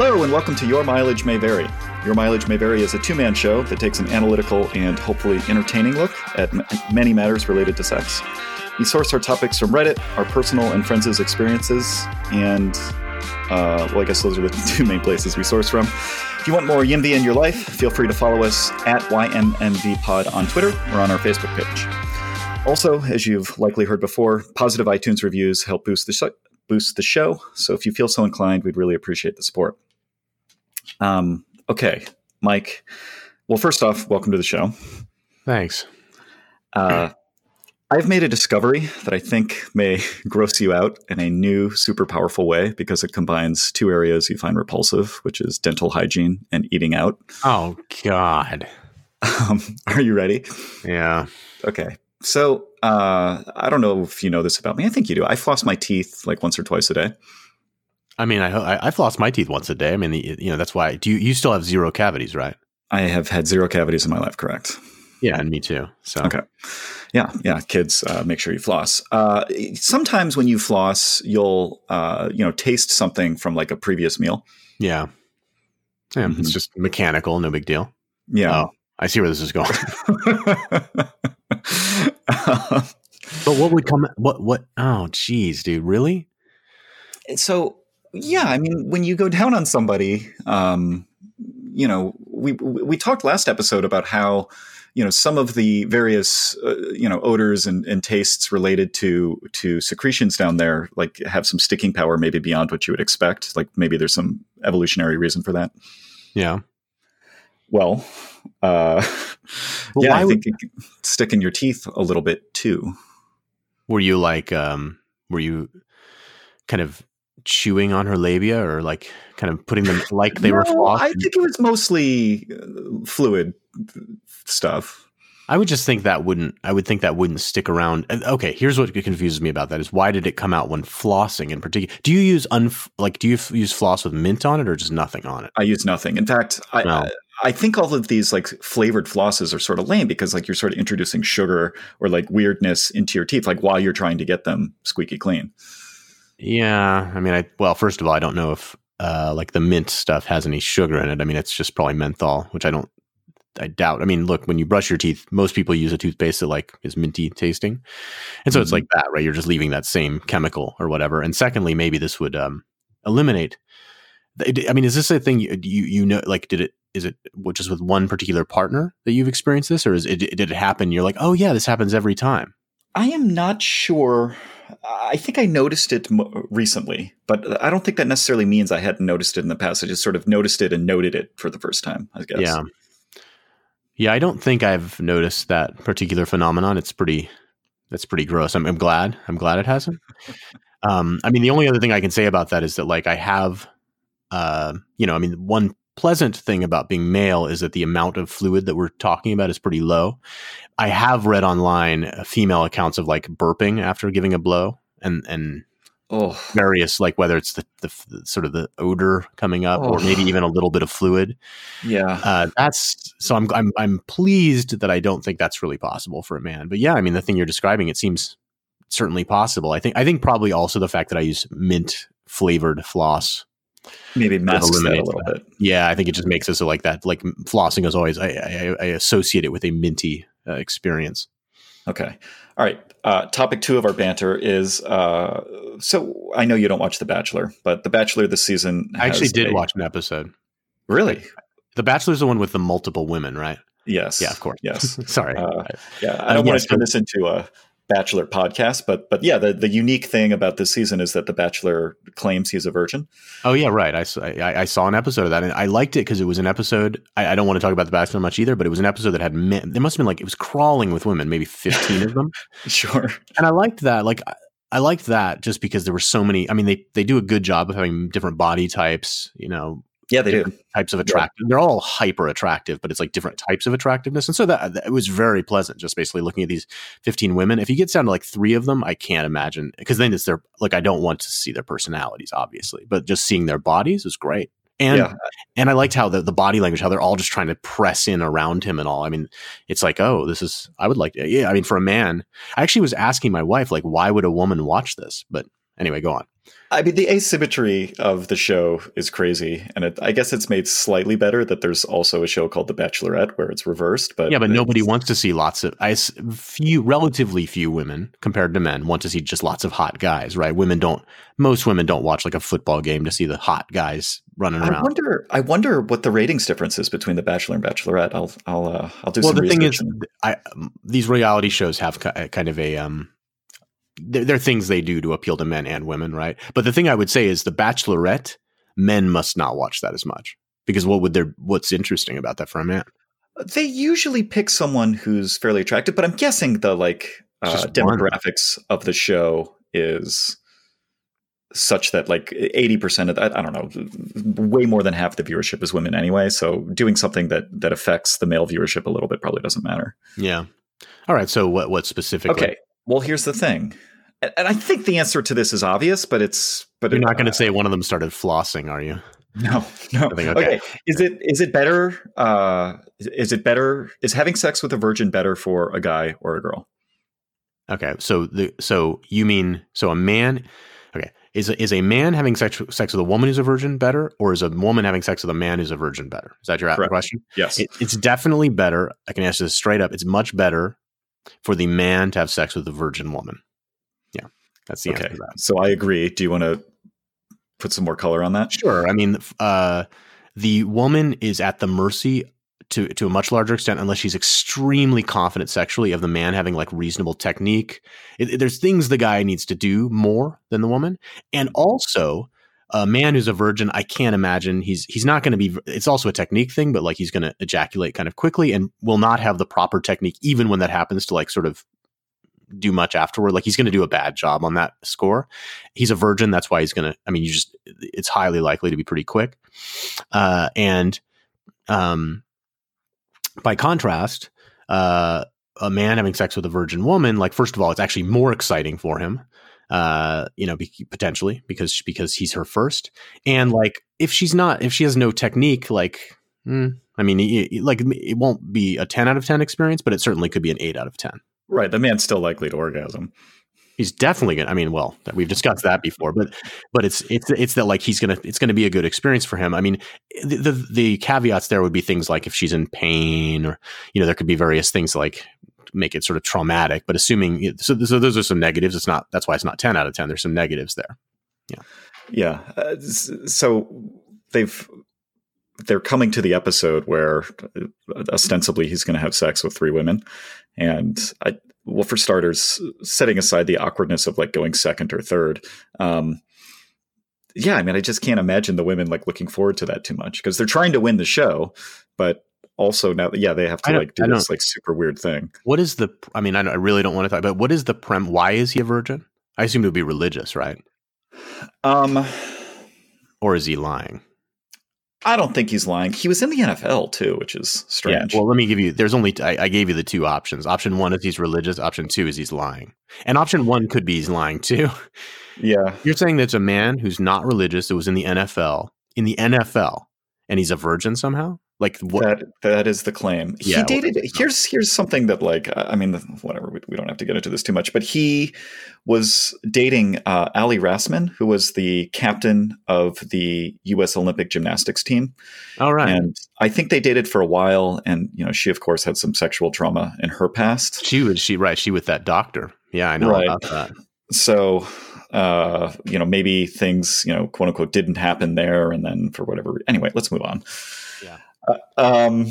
Hello, and welcome to Your Mileage May Vary. Your Mileage May Vary is a two man show that takes an analytical and hopefully entertaining look at m- many matters related to sex. We source our topics from Reddit, our personal and friends' experiences, and, uh, well, I guess those are the two main places we source from. If you want more YMMV in your life, feel free to follow us at YMMVPod on Twitter or on our Facebook page. Also, as you've likely heard before, positive iTunes reviews help boost the, sh- boost the show. So if you feel so inclined, we'd really appreciate the support. Um, okay, Mike. Well, first off, welcome to the show. Thanks. Uh, I've made a discovery that I think may gross you out in a new, super powerful way because it combines two areas you find repulsive, which is dental hygiene and eating out. Oh God. Um, are you ready? Yeah. Okay. So uh, I don't know if you know this about me. I think you do. I floss my teeth like once or twice a day. I mean, I I, I floss my teeth once a day. I mean, the, you know, that's why. Do you you still have zero cavities, right? I have had zero cavities in my life. Correct. Yeah, and me too. So Okay. Yeah, yeah. Kids, uh, make sure you floss. Uh, sometimes when you floss, you'll uh, you know taste something from like a previous meal. yeah, yeah. It's Mhm. just mechanical, no big deal. Yeah. Oh, I see where this is going. but what would come? What what? Oh, geez, dude, really? And so yeah, I mean, when you go down on somebody, um, you know, we we talked last episode about how you know some of the various uh, you know odors and, and tastes related to to secretions down there like have some sticking power maybe beyond what you would expect. Like maybe there's some evolutionary reason for that. Yeah. well uh Well, yeah i would- think it can stick in your teeth a little bit too. Were you like, um, were you kind of chewing on her labia, or like kind of putting them like they were No, flossed? i think it was mostly uh, fluid stuff I would just think that wouldn't. I would think that wouldn't stick around. Okay, here's what confuses me about that: is why did it come out when flossing in particular? Do you use unf- like do you f- use floss with mint on it or just nothing on it? I use nothing. In fact, I, No. I I think all of these like flavored flosses are sort of lame because like you're sort of introducing sugar or like weirdness into your teeth, like while you're trying to get them squeaky clean. Yeah, I mean, I well, first of all, I don't know if uh, like the mint stuff has any sugar in it. I mean, it's just probably menthol, which I don't. I doubt. I mean, look, when you brush your teeth, most people use a toothpaste that like is minty tasting, and so it's Mhm. like that, right? You're just leaving that same chemical or whatever. And secondly, maybe this would um, eliminate. I mean, is this a thing you, you you know? Like, did it? Is it just with one particular partner that you've experienced this, or is it? Did it happen? You're like, oh yeah, this happens every time. I am not sure. I think I noticed it recently, but I don't think that necessarily means I hadn't noticed it in the past. I just sort of noticed it and noted it for the first time, I guess. Yeah. Yeah, I don't think I've noticed that particular phenomenon. It's pretty that's pretty gross. I'm, I'm glad. I'm glad it hasn't. Um, I mean, the only other thing I can say about that is that like I have uh, you know, I mean, one pleasant thing about being male is that the amount of fluid that we're talking about is pretty low. I have read online uh, female accounts of like burping after giving a blow and and Oh, various like whether it's the, the, the sort of the odor coming up or maybe Oh. even a little bit of fluid yeah. uh, that's so I'm I'm I'm pleased that I don't think that's really possible for a man. But yeah, I mean the thing you're describing, it seems certainly possible. I think I think probably also the fact that I use mint flavored floss. Maybe masks that a little that. bit. Yeah, I think it just makes it so like that. Like flossing is always I I, I associate it with a minty uh, experience. Okay. All right. Uh, topic two of our banter is uh, so I know you don't watch The Bachelor, but The Bachelor this season. I actually did a- watch an episode. Really? The Bachelor's the one with the multiple women, right? Yes. Yeah, of course. Yes. Sorry. Uh, Yeah. I Uh, don't want to turn this into a Bachelor podcast, but but yeah, the, the unique thing about this season is that The Bachelor claims he's a virgin. Oh yeah, right. I, saw- I, I saw an episode of that, and I liked it because it was an episode. I, I don't want to talk about the Bachelor much either, but it was an episode that had men. There must have been like it was crawling with women, maybe fifteen of them, Sure. and I liked that. Like I, I liked that just because there were so many. I mean, they they do a good job of having different body types. You know, Yeah, they do. types of attractive. They're all hyper attractive, but it's like different types of attractiveness. And so that, that- it was very pleasant just basically looking at these 15 women. If you get down to like three of them, I can't imagine because then it's their like I don't want to see their personalities, obviously, but just seeing their bodies is great. And Yeah. and I liked how the, the body language, how they're all just trying to press in around him and all. I mean, it's like, oh, this is I would like to, yeah, I mean, for a man, I actually was asking my wife, like, why would a woman watch this? But anyway, go on. I mean, the asymmetry of the show is crazy, and it, I guess it's made slightly better that there's also a show called The Bachelorette where it's reversed. But yeah, but nobody wants to see lots of I few, relatively few women compared to men want to see just lots of hot guys, right? Women don't. Most women don't watch like a football game to see the hot guys running around. I wonder. I wonder what the ratings difference is between The Bachelor and Bachelorette. I'll I'll uh, I'll do. Some. Well, the thing is, I, these reality shows have kind of a um there, are things they do to appeal to men and women, right? But the thing I would say is the Bachelorette, men must not watch that as much because what would there? What's interesting about that for a man? They usually pick someone who's fairly attractive, but I'm guessing the like uh, demographics one. of the show is such that like 80% of that, I don't know, way more than half the viewership is women anyway. So doing something that that affects the male viewership a little bit probably doesn't matter. Yeah. All right. So what what specifically? Okay. Well, here's the thing and I think the answer to this is obvious, but it's but you're it, not going to uh, say one of them started flossing, are you? No, no. Think, okay. okay. Is it is it better? Uh, is it better? Is having sex with a virgin better for a guy or a girl? Okay, so the so you mean so a man? Okay, is a, is a man having sex sex with a woman who's a virgin better, or is a woman having sex with a man who's a virgin better? Is that your Correct. question? Yes, it, it's definitely better. I can answer this straight up. It's much better for the man to have sex with a virgin woman. That's the okay. answer to that. So I agree. Do you want to put some more color on that? Sure. I mean, uh, the woman is at the mercy to to a much larger extent, unless she's extremely confident sexually, of the man having like reasonable technique. It, it, there's things the guy needs to do more than the woman, and also a man who's a virgin. I can't imagine he's he's not going to be. It's also a technique thing, but like he's going to ejaculate kind of quickly and will not have the proper technique, even when that happens to like sort of do much afterward. Like he's going to do a bad job on that score. He's a virgin. That's why he's going to, I mean, you just, it's highly likely to be pretty quick. Uh, and, um, by contrast, uh, a man having sex with a virgin woman, like, first of all, it's actually more exciting for him. Uh, you know, be, potentially because because he's her first, and like if she's not, if she has no technique, like, mm, I mean, it, like it won't be a ten out of ten experience, but it certainly could be an eight out of ten. Right. The man's still likely to orgasm. He's definitely gonna. I mean, well, we've discussed that before, but but it's it's it's that like he's gonna it's gonna be a good experience for him. I mean, the, the the caveats there would be things like if she's in pain, or you know, there could be various things like make it sort of traumatic. But assuming so, so those are some negatives. It's not that's why it's not ten out of ten. There's some negatives there. Yeah. Yeah. Uh, so they've they're coming to the episode where ostensibly he's going to have sex with three women and I, well, for starters, setting aside the awkwardness of like going second or third, um, yeah, I mean, I just can't imagine the women like looking forward to that too much because they're trying to win the show, but also now, yeah, they have to like do this like super weird thing. What is the? I mean, I, I really don't want to talk, but what is the prem? Why is he a virgin? I assume to be religious, right? Um, or is he lying? I don't think he's lying. He was in the NFL too, which is strange. Yeah, well, let me give you. There's only I, I, gave you the two options. Option one is he's religious. Option two is he's lying. And option one could be he's lying too. Yeah, you're saying that's a man who's not religious that was in the NFL in the NFL, and he's a virgin somehow. Like what? That that is the claim. Yeah, he dated. Well, here's here's something that like I mean whatever we, we, don't have to get into this too much, but he was dating uh, Aly Raisman, who was the captain of the U.S. Olympic gymnastics team. All right, and I think they dated for a while, and you know she of course had some sexual trauma in her past. She was she right she with that doctor. Yeah, I know right. about that. So uh, you know, maybe things, you know, quote unquote, didn't happen there, and then for whatever. Anyway, let's move on. Uh, um,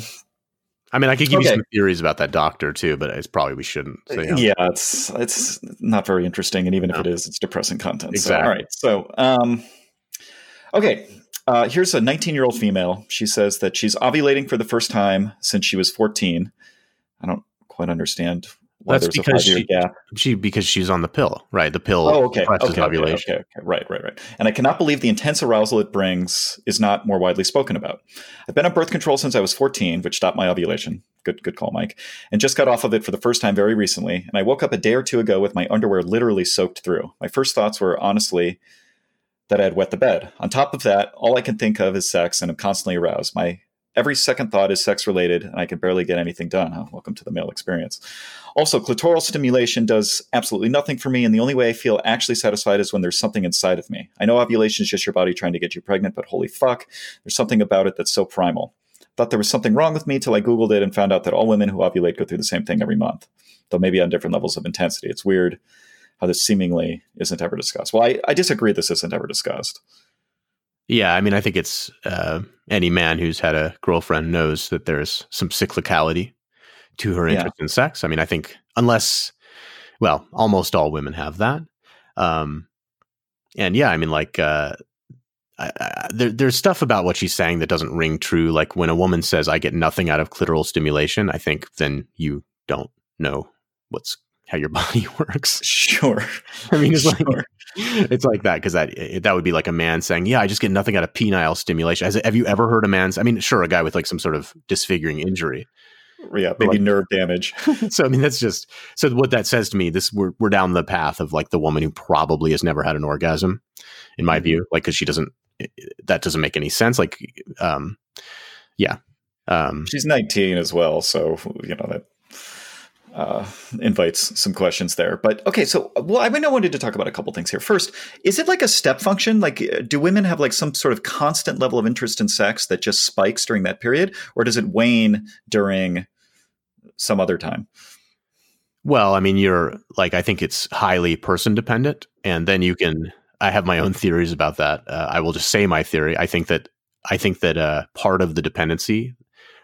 I mean, I could give okay. you some theories about that doctor too, but it's probably we shouldn't. So, yeah. yeah, it's it's not very interesting, and even no. if it is, it's depressing content. Exactly. So, all right. So, um, okay. Uh, here's a 19 year old female. She says that she's ovulating for the first time since she was 14. I don't quite understand that's because she, gap. she because she's on the pill, right? The pill. Oh, okay. Okay, okay, okay, okay. Right, right, right. And I cannot believe the intense arousal it brings is not more widely spoken about. I've been on birth control since I was 14, which stopped my ovulation. Good, good call, Mike. And just got off of it for the first time very recently. And I woke up a day or two ago with my underwear literally soaked through. My first thoughts were honestly that I had wet the bed. On top of that, all I can think of is sex, and I'm constantly aroused. My Every second thought is sex related, and I can barely get anything done. Oh, welcome to the male experience. Also, clitoral stimulation does absolutely nothing for me, and the only way I feel actually satisfied is when there's something inside of me. I know ovulation is just your body trying to get you pregnant, but holy fuck, there's something about it that's so primal. Thought there was something wrong with me till I Googled it and found out that all women who ovulate go through the same thing every month, though maybe on different levels of intensity. It's weird how this seemingly isn't ever discussed. Well, I, I disagree this isn't ever discussed. Yeah, I mean, I think it's uh, any man who's had a girlfriend knows that there's some cyclicality to her interest yeah. in sex. I mean, I think unless, well, almost all women have that. Um, and yeah, I mean, like, uh, I, I, there, there's stuff about what she's saying that doesn't ring true. Like when a woman says, "I get nothing out of clitoral stimulation," I think then you don't know what's how your body works. Sure. I mean, it's sure. like it's like that because that that would be like a man saying, "Yeah, I just get nothing out of penile stimulation." Has, have you ever heard a man's? I mean, sure, a guy with like some sort of disfiguring injury. Yeah, maybe like, nerve damage. so I mean, that's just so what that says to me. This we're we're down the path of like the woman who probably has never had an orgasm, in my mm-hmm. view, like because she doesn't. That doesn't make any sense. Like, um, yeah, um, she's 19 as well, so you know that uh, invites some questions there. But okay, so well, I mean, I wanted to talk about a couple things here. First, is it like a step function? Like, do women have like some sort of constant level of interest in sex that just spikes during that period, or does it wane during some other time? Well, I mean, you're like, I think it's highly person dependent, and then you can. I have my own theories about that. Uh, I will just say my theory. I think that I think that uh, part of the dependency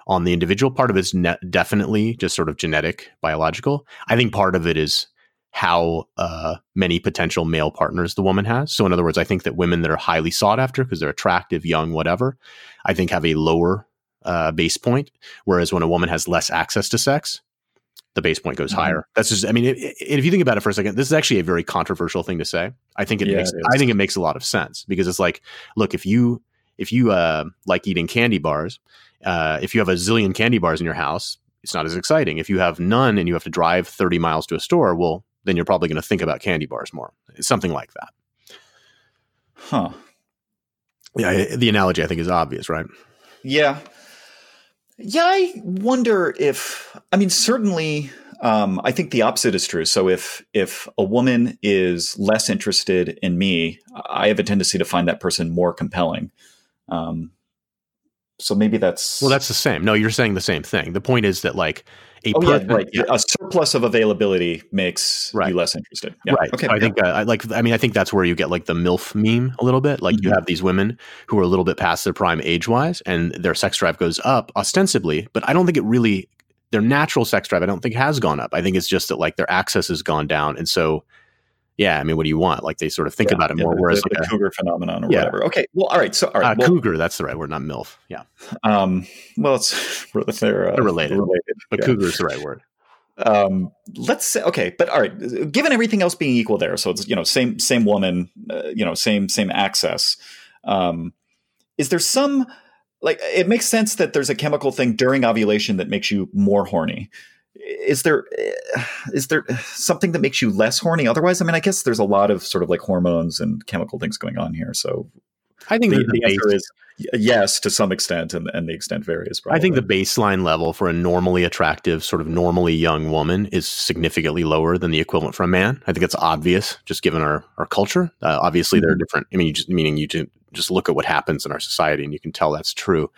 on the individual. Part of it's ne- definitely just sort of genetic, biological. I think part of it is how uh, many potential male partners the woman has. So, in other words, I think that women that are highly sought after because they're attractive, young, whatever, I think have a lower uh, base point. Whereas when a woman has less access to sex, the base point goes mm-hmm. higher. That's just, I mean, it, it, if you think about it for a second, this is actually a very controversial thing to say. I think it yeah, makes, it I think it makes a lot of sense because it's like, look, if you, if you uh, like eating candy bars uh, if you have a zillion candy bars in your house, it's not as exciting. If you have none and you have to drive 30 miles to a store, well, then you're probably going to think about candy bars more. It's something like that. Huh. Yeah, the analogy I think is obvious, right? Yeah. Yeah, I wonder if I mean certainly um, I think the opposite is true. So if if a woman is less interested in me, I have a tendency to find that person more compelling. Um, so maybe that's well, that's the same. No, you're saying the same thing. The point is that like a oh, yeah, right. Yeah. a surplus of availability makes right. you less interested. Yeah. Right. Okay. So I think uh, I like. I mean, I think that's where you get like the milf meme a little bit. Like mm-hmm. you have these women who are a little bit past their prime age wise, and their sex drive goes up ostensibly, but I don't think it really. Their natural sex drive, I don't think has gone up. I think it's just that like their access has gone down, and so yeah, I mean, what do you want? Like they sort of think yeah, about it more. Yeah, whereas the, like a, cougar phenomenon or yeah. whatever. Okay, well, all right. So, all right, uh, well, cougar, that's the right word, not milf. Yeah. Um. Well, it's they're, uh, they're related, related, but yeah. cougar is the right word. Um. Let's say okay, but all right. Given everything else being equal there, so it's you know same same woman, uh, you know same same access. Um, is there some like it makes sense that there's a chemical thing during ovulation that makes you more horny is there is there something that makes you less horny? Otherwise i mean i guess there's a lot of sort of like hormones and chemical things going on here so i think the, the, the answer is yes to some extent and, and the extent varies probably. i think the baseline level for a normally attractive sort of normally young woman is significantly lower than the equivalent for a man. I think it's obvious just given our, our culture. Uh, obviously mm-hmm. there are different i mean you just, meaning you just look at what happens in our society and you can tell that's true.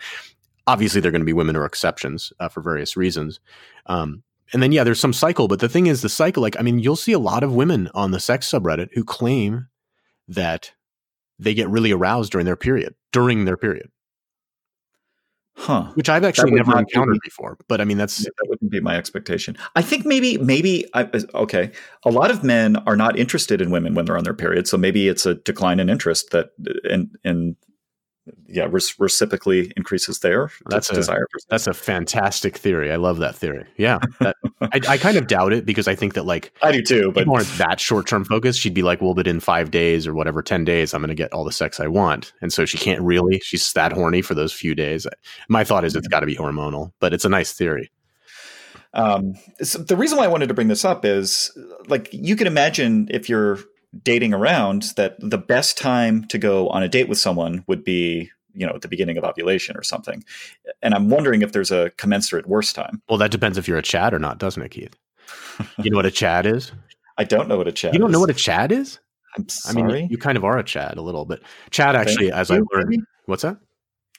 Obviously there are going to be women who are exceptions uh, for various reasons. Um, and then yeah, there's some cycle, but the thing is the cycle, like, I mean, you'll see a lot of women on the sex subreddit who claim that they get really aroused during their period, during their period. Huh. Which I've actually never encountered be, before, but I mean that's that wouldn't be my expectation. I think maybe maybe I, okay. A lot of men are not interested in women when they're on their period, so maybe it's a decline in interest that in in yeah re- reciprocally increases their that's desire a, that's a fantastic theory. I love that theory. Yeah that, I, I, kind of doubt it because i think that like i do too but aren't that short-term focused. She'd be like well but in five days or whatever 10 days i'm going to get all the sex i want. And so she can't really she's that horny for those few days. My thought is it's got to be hormonal but it's a nice theory. Um, so the reason why I wanted to bring this up is like you can imagine if you're dating around that the best time to go on a date with someone would be you know, at the beginning of ovulation or something. And I'm wondering if there's a commensurate worst time. Well, that depends if you're a Chad or not, doesn't it, Keith? You know what a Chad is? I don't know what a Chad. Is You don't is. know what a Chad is? I'm I mean, sorry. you, you kind of are a Chad a little bit. Chad Thank actually, as I learned, maybe? what's that?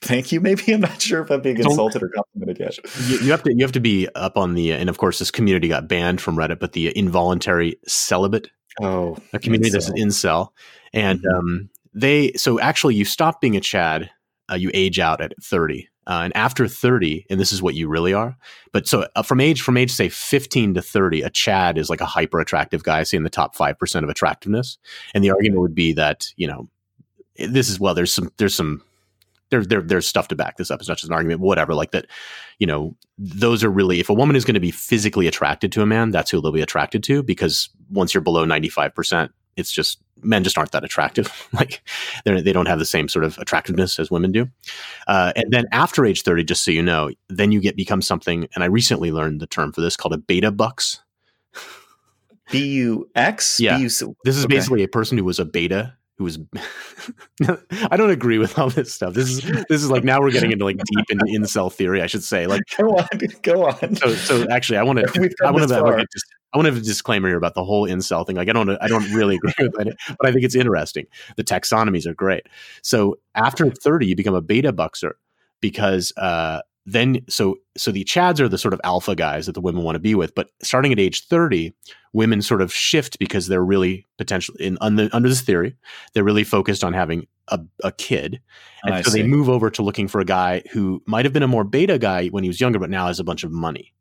Thank you. Maybe I'm not sure if I'm being Don't- insulted or complimented yet. You, you have to you have to be up on the and of course this community got banned from Reddit, but the involuntary celibate Oh, a community that's an incel, and Mhm. um, they so actually you stop being a Chad, uh, you age out at thirty, uh, and after thirty, and this is what you really are. But so uh, from age from age say fifteen to thirty, a Chad is like a hyper attractive guy, say in the top five percent of attractiveness, and the argument would be that you know this is well there's some there's some there, there, there's stuff to back this up. It's not just an argument, whatever. Like that, you know, those are really, if a woman is going to be physically attracted to a man, that's who they'll be attracted to because once you're below 95%, it's just, men just aren't that attractive. like they don't have the same sort of attractiveness as women do. Uh, and then after age 30, just so you know, then you get become something, and I recently learned the term for this called a beta bucks. B U X. Yeah. B-U- This is Okay. basically a person who was a beta who was I don't agree with all this stuff. This is this is like now we're getting into like deep into incel theory, I should say. Like Go on. Go on. so so actually I want to I want to have like a, I want to have a disclaimer here about the whole incel thing. Like I don't I don't really agree with it, but I think it's interesting. The taxonomies are great. So after 30 you become a beta buxer because uh then so so the chads are the sort of alpha guys that the women want to be with but starting at age 30 women sort of shift because they're really potentially in under, under this theory they're really focused on having a, a kid. And I so they move over to looking for a guy who might have been a more beta guy when he was younger but now has a bunch of money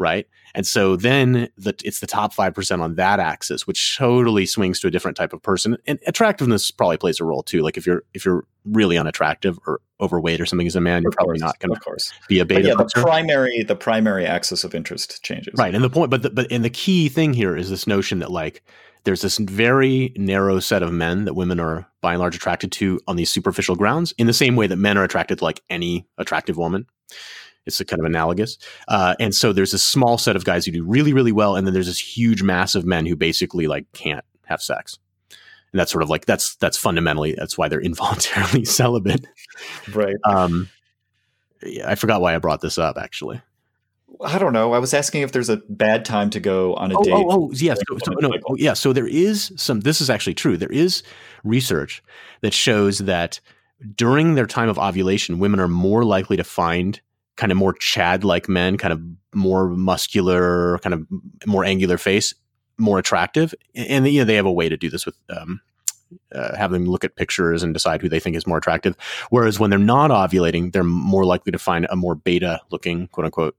right? And so then the, it's the top 5% on that axis which totally swings to a different type of person. And attractiveness probably plays a role too. Like if you're if you're really unattractive or overweight or something as a man you're Of probably course, not going to be a But beta yeah, the primary the primary axis of interest changes. Right, and the point, but the, but and the key thing here is this notion that like there's this very narrow set of men that women are by and large attracted to on these superficial grounds, in the same way that men are attracted to like any attractive woman. It's a kind of analogous, uh, and so there's a small set of guys who do really really well, and then there's this huge mass of men who basically like can't have sex. And that's sort of like that's that's fundamentally that's why they're involuntarily celibate. Right. Um, yeah, I forgot why I brought this up actually. I don't know. I was asking if there's a bad time to go on a oh, date. Oh, oh, yes. So, so, no, oh, yeah. So there is some. This is actually true. There is research that shows that during their time of ovulation, women are more likely to find kind of more Chad-like men, kind of more muscular, kind of more angular face, more attractive, and you know they have a way to do this with. Um, uh, have them look at pictures and decide who they think is more attractive. Whereas when they're not ovulating, they're more likely to find a more beta looking, quote unquote,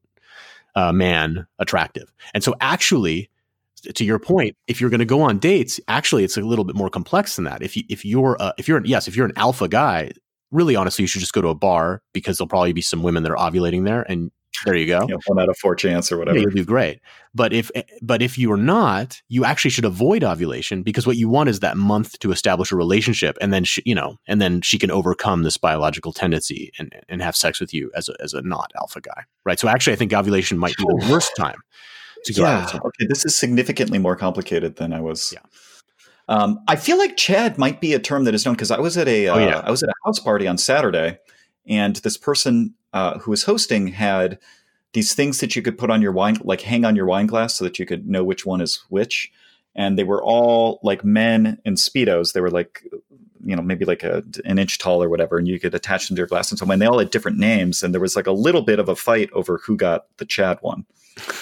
uh, man attractive. And so, actually, to your point, if you're going to go on dates, actually, it's a little bit more complex than that. If you if you're uh, if you're yes, if you're an alpha guy, really honestly, you should just go to a bar because there'll probably be some women that are ovulating there, and there you go. You know, one out of four chance or Yeah, whatever. you'll do great. But if eh, but if you are not, you actually should avoid ovulation because what you want is that month to establish a relationship, and then she, you know, and then she can overcome this biological tendency and and have sex with you as a, as a not alpha guy, right? So actually, I think ovulation might be the worst time to go yeah. Okay. This is significantly more complicated than I was. Yeah. Um, I feel like Chad might be a term that is known because I was at a uh, Oh, yeah. I was at a house party on Saturday, and this person uh, who was hosting had these things that you could put on your wine, like hang on your wine glass, so that you could know which one is which. And they were all like men in speedos. They were like, you know, maybe like a, an inch tall or whatever, and you could attach them to your glass and so on. And they all had different names, and there was like a little bit of a fight over who got the Chad one.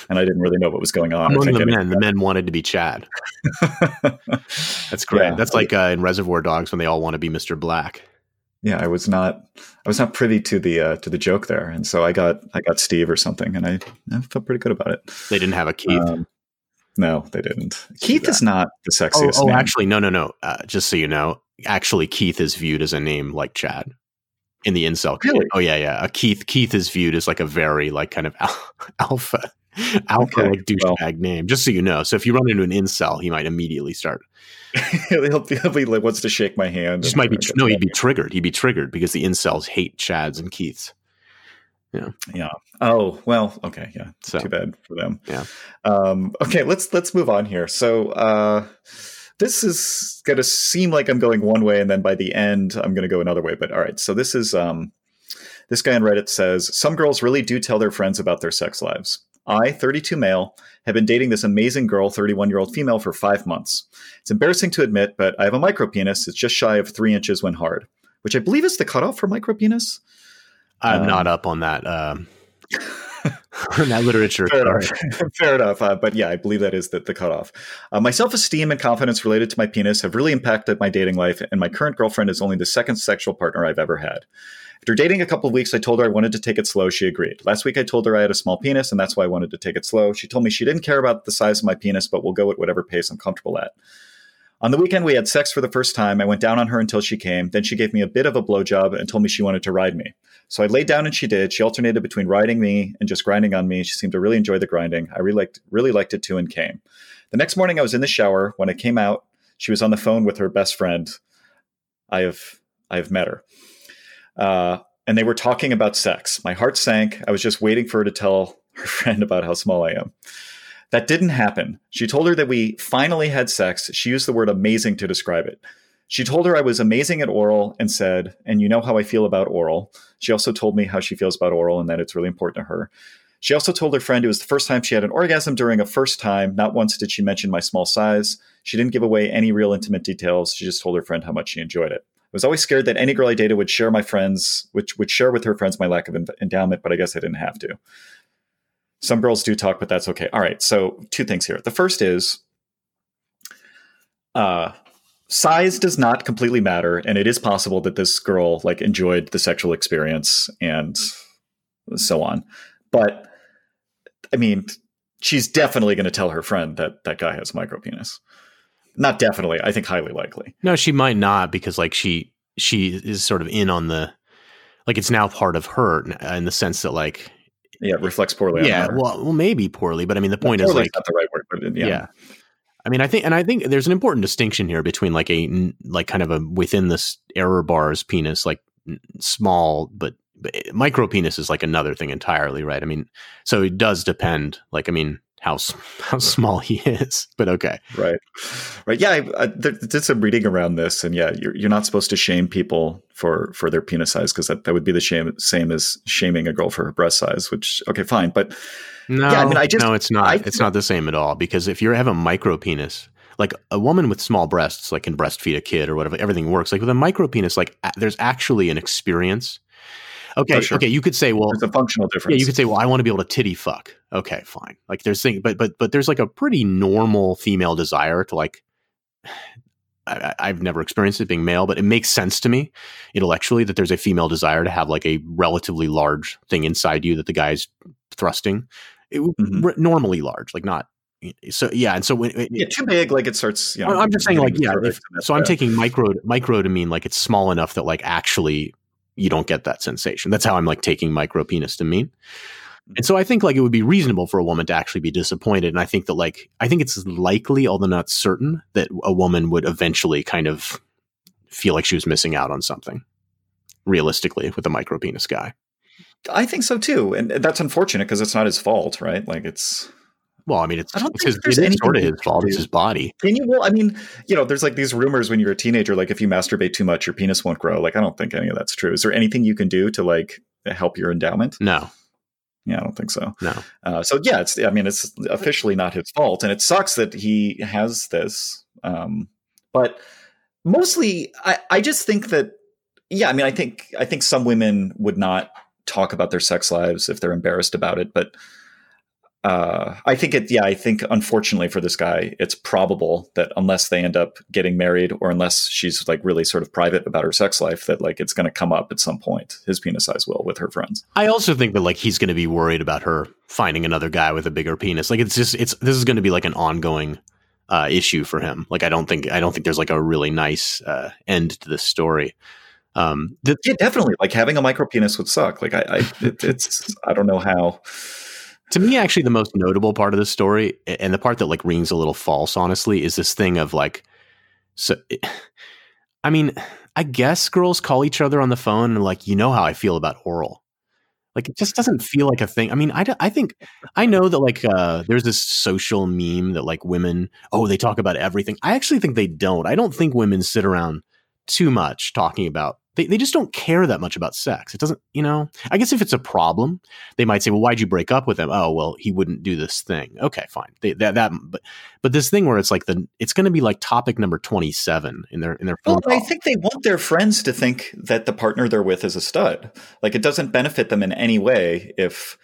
And I didn't really know what was going on. Among the men, the men wanted to be Chad. That's great. Yeah. That's like uh, in Reservoir Dogs when they all want to be Mr. Black. yeah i was not i was not privy to the uh to the joke there and so i got i got steve or something and i, I felt pretty good about it They didn't have a Keith. Um, no they didn't keith is not the oh, sexiest oh name. actually, no, no, no. Uh, just so you know, actually, Keith is viewed as a name like Chad in the incel. Really? Oh yeah, yeah. A Keith Keith is viewed as like a very like kind of alpha alpha Okay, like douchebag name. Just so you know. So if you run into an incel, he might immediately start. he'll, be, he'll be like wants to shake my hand Just might be no. He'd be triggered. He'd be triggered because the incels hate Chads and Keiths. Yeah. Yeah oh well okay yeah So too bad for them Yeah. um okay let's let's move on here so uh this is going to seem like I'm going one way, and then by the end, I'm going to go another way. But all right, so this is um, this guy on Reddit says some girls really do tell their friends about their sex lives. I, 32 male, have been dating this amazing girl, 31 year old female, for five months. It's embarrassing to admit, but I have a micro penis. It's just shy of three inches when hard, which I believe is the cutoff for micro penis. I'm um, not up on that. Um, that literature. Fair enough. Fair enough. Uh, but yeah, I believe that is the, the cutoff. Uh, my self esteem and confidence related to my penis have really impacted my dating life, and my current girlfriend is only the second sexual partner I've ever had. After dating a couple of weeks, I told her I wanted to take it slow. She agreed. Last week, I told her I had a small penis, and that's why I wanted to take it slow. She told me she didn't care about the size of my penis, but we'll go at whatever pace I'm comfortable at. On the weekend, we had sex for the first time. I went down on her until she came. Then she gave me a bit of a blowjob and told me she wanted to ride me. So I laid down and she did. She alternated between riding me and just grinding on me. She seemed to really enjoy the grinding. I really liked, really liked it too and came. The next morning, I was in the shower. When I came out, she was on the phone with her best friend. I have, I have met her. Uh, and they were talking about sex. My heart sank. I was just waiting for her to tell her friend about how small I am. That didn't happen. She told her that we finally had sex. She used the word amazing to describe it. She told her I was amazing at oral and said, and you know how I feel about oral. She also told me how she feels about oral and that it's really important to her. She also told her friend it was the first time she had an orgasm during a first time. Not once did she mention my small size. She didn't give away any real intimate details. She just told her friend how much she enjoyed it. I was always scared that any girl I dated would share my friends, which would share with her friends my lack of endowment, but I guess I didn't have to. Some girls do talk, but that's okay. All right. So two things here. The first is uh, size does not completely matter, and it is possible that this girl like enjoyed the sexual experience and so on. But I mean, she's definitely going to tell her friend that that guy has micro penis. Not definitely. I think highly likely. No, she might not because like she she is sort of in on the like it's now part of her uh, in the sense that like yeah, it reflects poorly. Yeah, well, well, maybe poorly, but I mean, the point is like not the right word, but yeah. yeah. I mean, I think, and I think there's an important distinction here between like a like kind of a within this error bars penis, like small but, but eh, micro penis is like another thing entirely, right? I mean, so it does depend. Like, I mean, how how small he is. But okay, right, right. Yeah, I, I did some reading around this, and yeah, you're you're not supposed to shame people for for their penis size because that, that would be the shame same as shaming a girl for her breast size. Which okay, fine, but no, yeah, I mean, I just no, it's not. I, it's not the same at all because if you have a micro penis. Like a woman with small breasts, like can breastfeed a kid or whatever, everything works. Like with a micro penis, like a- there's actually an experience Okay, sure. okay. You could say, well, it's a functional difference. Yeah, you could say, well, I want to be able to titty fuck. Okay, fine. Like there's thing, but but but there's like a pretty normal female desire to like. I, I've never experienced it being male, but it makes sense to me intellectually that there's a female desire to have like a relatively large thing inside you that the guy's thrusting. It, mm-hmm. r- normally large, like not so yeah, and so when it, yeah, too big, like it starts. You know, I'm just saying, like yeah. If, so I'm taking micro micro to mean like it's small enough that like actually you don't get that sensation. That's how I'm like taking micro penis to mean. Hmm. And so I think like it would be reasonable for a woman to actually be disappointed. And I think that like I think it's likely, although not certain, that a woman would eventually kind of feel like she was missing out on something realistically with a micro penis guy. I think so too. And that's unfortunate because it's not his fault, right? Like it's well, I mean, it's, I don't it's his, it is sort of his fault. It's his body. Can you? Well, I mean, you know, there's like these rumors when you're a teenager, like if you masturbate too much, your penis won't grow. Like, I don't think any of that's true. Is there anything you can do to like help your endowment? No. Yeah, I don't think so. No. Uh, so yeah, it's. I mean, it's officially not his fault, and it sucks that he has this. Um, but mostly, I, I just think that. Yeah, I mean, I think I think some women would not talk about their sex lives if they're embarrassed about it, but uh, I think it, yeah, I think unfortunately for this guy, it's probable that unless they end up getting married or unless she's like really sort of private about her sex life, that like it's going to come up at some point. His penis size will with her friends. I also think that like he's going to be worried about her finding another guy with a bigger penis. Like it's just, it's, this is going to be like an ongoing uh, issue for him. Like I don't think, I don't think there's like a really nice uh, end to this story. Um, the- yeah, definitely. Like having a micro penis would suck. Like I, I it, it's, I don't know how to me actually the most notable part of the story and the part that like rings a little false honestly is this thing of like so i mean i guess girls call each other on the phone and like you know how i feel about oral Like it just doesn't feel like a thing. I mean, I, I think I know that like uh, there's this social meme that like women, oh, they talk about everything. I actually think they don't. I don't think women sit around too much talking about they, they just don't care that much about sex. It doesn't, you know, I guess if it's a problem, they might say, well, why'd you break up with him? Oh, well, he wouldn't do this thing. Okay, fine. They, that, that, but, but this thing where it's like the, it's going to be like topic number 27 in their, in their well, I think they want their friends to think that the partner they're with is a stud. Like it doesn't benefit them in any way if,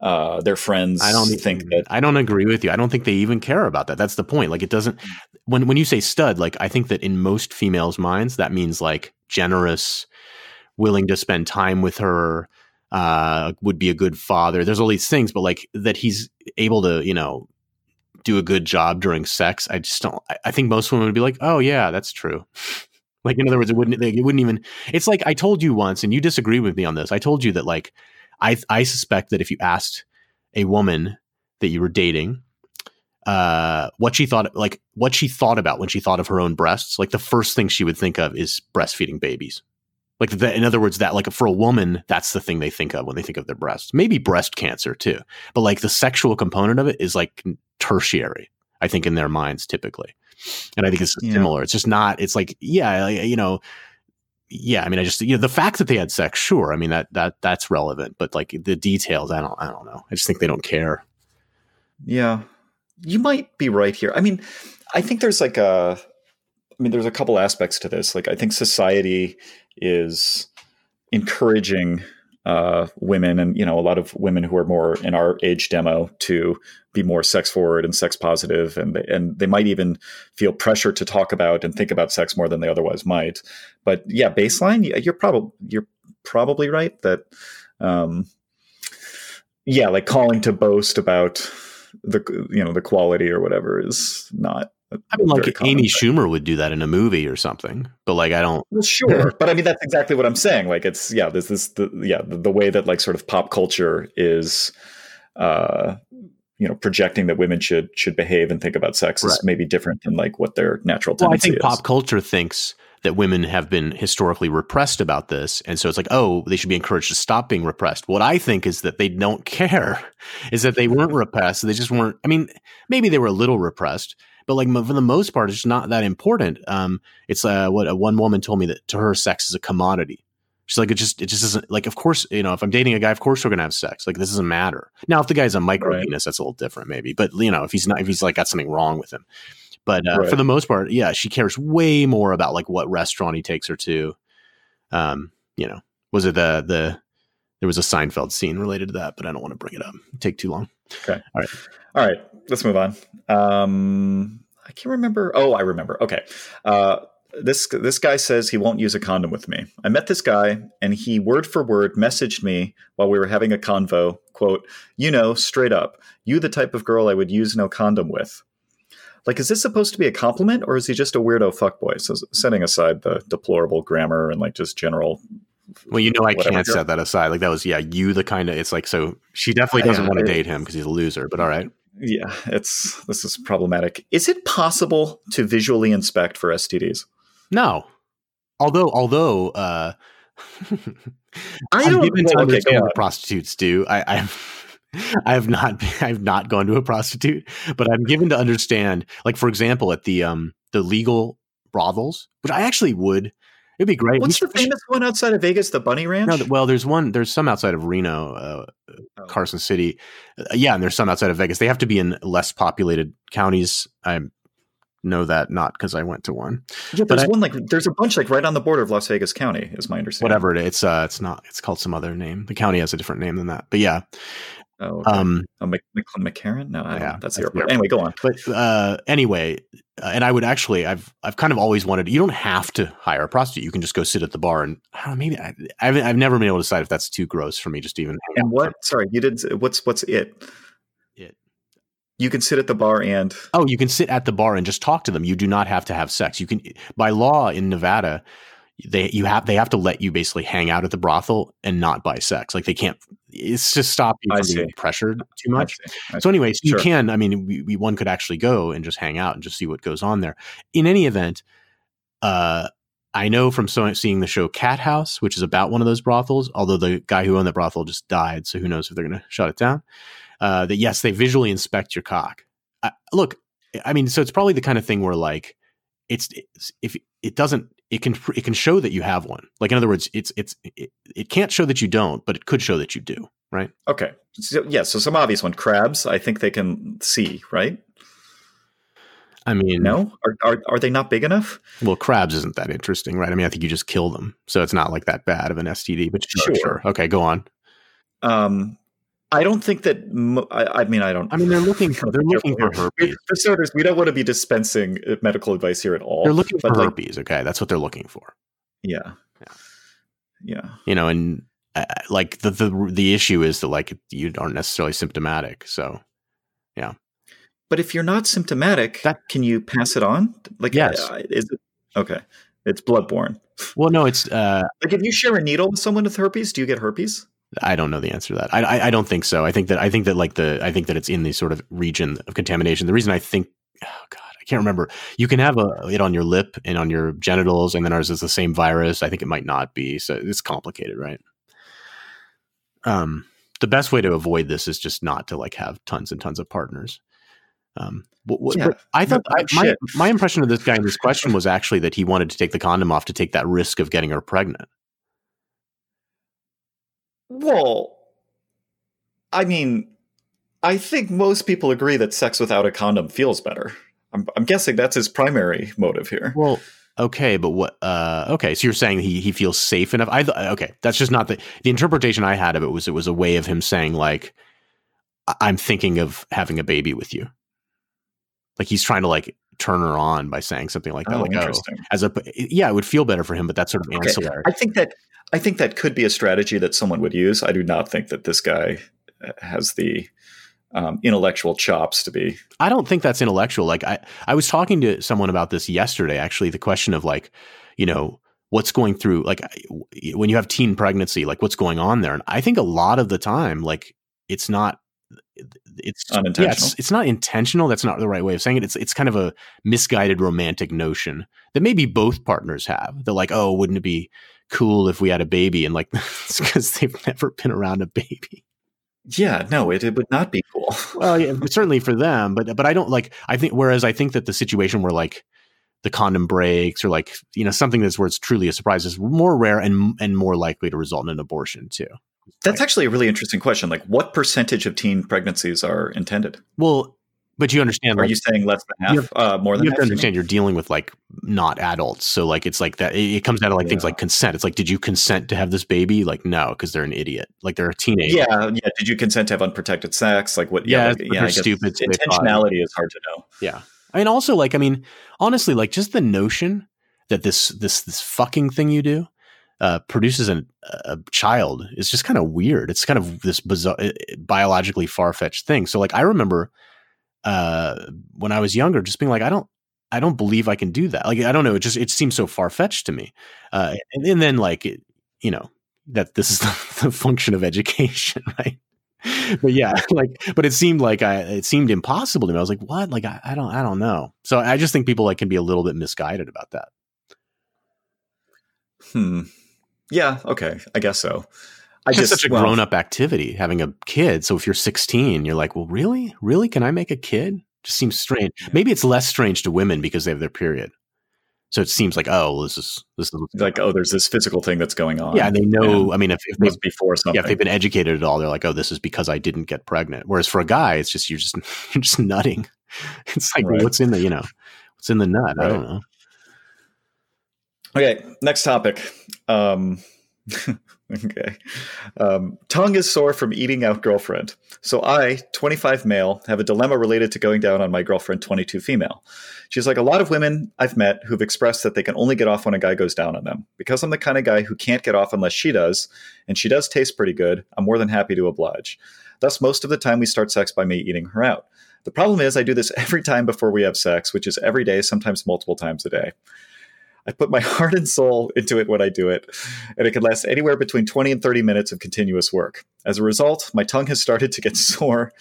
uh, their friends I don't think that I don't agree with you. I don't think they even care about that. That's the point. Like it doesn't when when you say stud, like I think that in most females' minds that means like generous, willing to spend time with her, uh, would be a good father. There's all these things, but like that he's able to, you know, do a good job during sex. I just don't. I, I think most women would be like, "Oh yeah, that's true." like in other words, it wouldn't. It wouldn't even. It's like I told you once, and you disagree with me on this. I told you that like I I suspect that if you asked a woman that you were dating uh, what she thought like what she thought about when she thought of her own breasts like the first thing she would think of is breastfeeding babies. Like the, in other words that like for a woman that's the thing they think of when they think of their breasts. Maybe breast cancer too. But like the sexual component of it is like tertiary i think in their minds typically. And i think it's yeah. similar. It's just not it's like yeah you know yeah, I mean, I just you know the fact that they had sex, sure. I mean that that that's relevant, but like the details, I don't I don't know. I just think they don't care. Yeah, you might be right here. I mean, I think there's like a, I mean, there's a couple aspects to this. Like, I think society is encouraging uh, women and you know a lot of women who are more in our age demo to be more sex forward and sex positive. And and they might even feel pressure to talk about and think about sex more than they otherwise might. But yeah baseline you're probably you're probably right that um, yeah like calling to boast about the you know the quality or whatever is not I mean, like Amy thing. Schumer would do that in a movie or something, but like I don't. Well, sure, but I mean that's exactly what I'm saying. Like it's yeah, this is the yeah the, the way that like sort of pop culture is, uh, you know, projecting that women should should behave and think about sex right. is maybe different than like what their natural well, I think is. pop culture thinks that women have been historically repressed about this. And so it's like, oh, they should be encouraged to stop being repressed. What I think is that they don't care, is that they weren't repressed. They just weren't, I mean, maybe they were a little repressed, but like for the most part, it's not that important. Um, it's uh, what uh, one woman told me that to her, sex is a commodity. She's like, it just, it just isn't like, of course, you know, if I'm dating a guy, of course we're going to have sex. Like, this doesn't matter. Now, if the guy's a micro right. penis, that's a little different, maybe. But, you know, if he's not, if he's like got something wrong with him, but uh, right. for the most part, yeah, she cares way more about like what restaurant he takes her to. Um, you know, was it the the there was a Seinfeld scene related to that, but I don't want to bring it up. It'd take too long. Okay. All right. All right. Let's move on. Um, I can't remember. Oh, I remember. Okay. Uh, this this guy says he won't use a condom with me. I met this guy, and he word for word messaged me while we were having a convo. "Quote: You know, straight up, you the type of girl I would use no condom with." like is this supposed to be a compliment or is he just a weirdo fuckboy so setting aside the deplorable grammar and like just general well you know i can't set that aside like that was yeah you the kind of it's like so she definitely doesn't yeah, want to date him because he's a loser but all right yeah it's this is problematic is it possible to visually inspect for stds no although although uh I don't. Given well, okay, prostitutes do. I, I've I have not I have not gone to a prostitute, but I'm given to understand. Like for example, at the um the legal brothels, which I actually would. It'd be great. What's the famous one outside of Vegas? The Bunny Ranch. No, well, there's one. There's some outside of Reno, uh, oh. Carson City. Uh, yeah, and there's some outside of Vegas. They have to be in less populated counties. I know that not because I went to one. Yeah, there's I, one like there's a bunch like right on the border of Las Vegas County, is my understanding. Whatever it is, it's uh, it's not. It's called some other name. The county has a different name than that. But yeah, Oh, okay. um, oh, Mc, McCarran? No, I yeah, that's, that's the airport. Anyway, go on. But uh, anyway, uh, and I would actually, I've, I've kind of always wanted. You don't have to hire a prostitute. You can just go sit at the bar, and I know, maybe I, have I've never been able to decide if that's too gross for me. Just even. And what? Sorry, you did. What's what's it? It. You can sit at the bar and. Oh, you can sit at the bar and just talk to them. You do not have to have sex. You can, by law in Nevada, they you have they have to let you basically hang out at the brothel and not buy sex. Like they can't. It's just stop you from being pressured too much. I see. I so anyway, so sure. you can. I mean, we, we, one could actually go and just hang out and just see what goes on there. In any event, uh, I know from so, seeing the show Cathouse, which is about one of those brothels, although the guy who owned that brothel just died, so who knows if they're going to shut it down. Uh, that yes, they visually inspect your cock. Uh, look, I mean, so it's probably the kind of thing where like it's, it's if it doesn't, it can it can show that you have one. Like in other words, it's it's it, it can't show that you don't, but it could show that you do, right? Okay. So, yeah. So some obvious one, crabs. I think they can see, right? I mean, no, are, are are they not big enough? Well, crabs isn't that interesting, right? I mean, I think you just kill them, so it's not like that bad of an STD. But sure, sure. sure. okay, go on. Um, I don't think that. I, I, mean, I don't. I mean, they're looking for they're looking for herpes. For starters, we don't want to be dispensing uh, medical advice here at all. They're looking for like, herpes. Okay, that's what they're looking for. Yeah, yeah, yeah. You know, and uh, like the the the issue is that like you aren't necessarily symptomatic. So, yeah. But if you're not symptomatic, that, can you pass it on? Like, yes, uh, is it okay? It's bloodborne. Well, no, it's uh, like if you share a needle with someone with herpes, do you get herpes? I don't know the answer to that. I, I, I don't think so. I think that I think that like the I think that it's in the sort of region of contamination. The reason I think, oh god, I can't remember. You can have a, it on your lip and on your genitals, and then ours is the same virus. I think it might not be. So it's complicated, right? Um, the best way to avoid this is just not to like have tons and tons of partners. Um, but, yeah, I thought I, my my impression of this guy in this question was actually that he wanted to take the condom off to take that risk of getting her pregnant. Well, I mean, I think most people agree that sex without a condom feels better. I'm, I'm guessing that's his primary motive here. Well, okay, but what? Uh, okay, so you're saying he he feels safe enough? I th- okay, that's just not the the interpretation I had of it was it was a way of him saying like, I'm thinking of having a baby with you. Like he's trying to like turn her on by saying something like that. Oh, like, oh, as a yeah, it would feel better for him, but that's sort of ancillary. Okay. I think that I think that could be a strategy that someone would use. I do not think that this guy uh, has the um, intellectual chops to be. I don't think that's intellectual. Like I, I was talking to someone about this yesterday. Actually, the question of like, you know, what's going through like when you have teen pregnancy, like what's going on there, and I think a lot of the time, like it's not it's unintentional. Yeah, it's, it's, not intentional. That's not the right way of saying it. It's it's kind of a misguided romantic notion that maybe both partners have. They're like, oh, wouldn't it be cool if we had a baby? And like, it's because they've never been around a baby. Yeah, no, it, it would not be cool. well, yeah, certainly for them, but but I don't like. I think whereas I think that the situation where like the condom breaks or like you know something that's where it's truly a surprise is more rare and and more likely to result in an abortion too. That's actually a really interesting question. Like, what percentage of teen pregnancies are intended? Well, but you understand? Are like, you saying less than half? Have, uh, more than half? you have to understand. You're dealing with like not adults, so like it's like that. It, it comes down to like yeah. things like consent. It's like, did you consent to have this baby? Like, no, because they're an idiot. Like they're a teenager. Yeah, yeah. Did you consent to have unprotected sex? Like what? Yeah, yeah. Like, yeah stupid. Intentionality is hard to know. Yeah, I mean, also like, I mean, honestly, like just the notion that this this this fucking thing you do uh, produces an, a child is just kind of weird. It's kind of this bizarre, biologically far fetched thing. So, like, I remember uh, when I was younger, just being like, I don't, I don't believe I can do that. Like, I don't know. It just it seems so far fetched to me. Uh, and, and, then, like, it, you know, that this is the, the function of education, right? but yeah, like, but it seemed like I, it seemed impossible to me. I was like, what? Like, I, I don't, I don't know. So I just think people like can be a little bit misguided about that. Hmm. Yeah, okay, I guess so. I it's just such a well, grown up activity having a kid. So if you're 16, you're like, well, really, really, can I make a kid? Just seems strange. Maybe it's less strange to women because they have their period. So it seems like, oh, this is this is like, oh, there's this physical thing that's going on. Yeah, and they know. I mean, if, if they, before something, yeah, if they've been educated at all, they're like, oh, this is because I didn't get pregnant. Whereas for a guy, it's just you're just you're just nutting. It's like, right. what's in the you know, what's in the nut? Right. I don't know. Okay, next topic. Um, okay. Um, tongue is sore from eating out girlfriend. So I, 25 male, have a dilemma related to going down on my girlfriend, 22 female. She's like a lot of women I've met who've expressed that they can only get off when a guy goes down on them. Because I'm the kind of guy who can't get off unless she does, and she does taste pretty good, I'm more than happy to oblige. Thus, most of the time we start sex by me eating her out. The problem is, I do this every time before we have sex, which is every day, sometimes multiple times a day. I put my heart and soul into it when I do it, and it can last anywhere between 20 and 30 minutes of continuous work. As a result, my tongue has started to get sore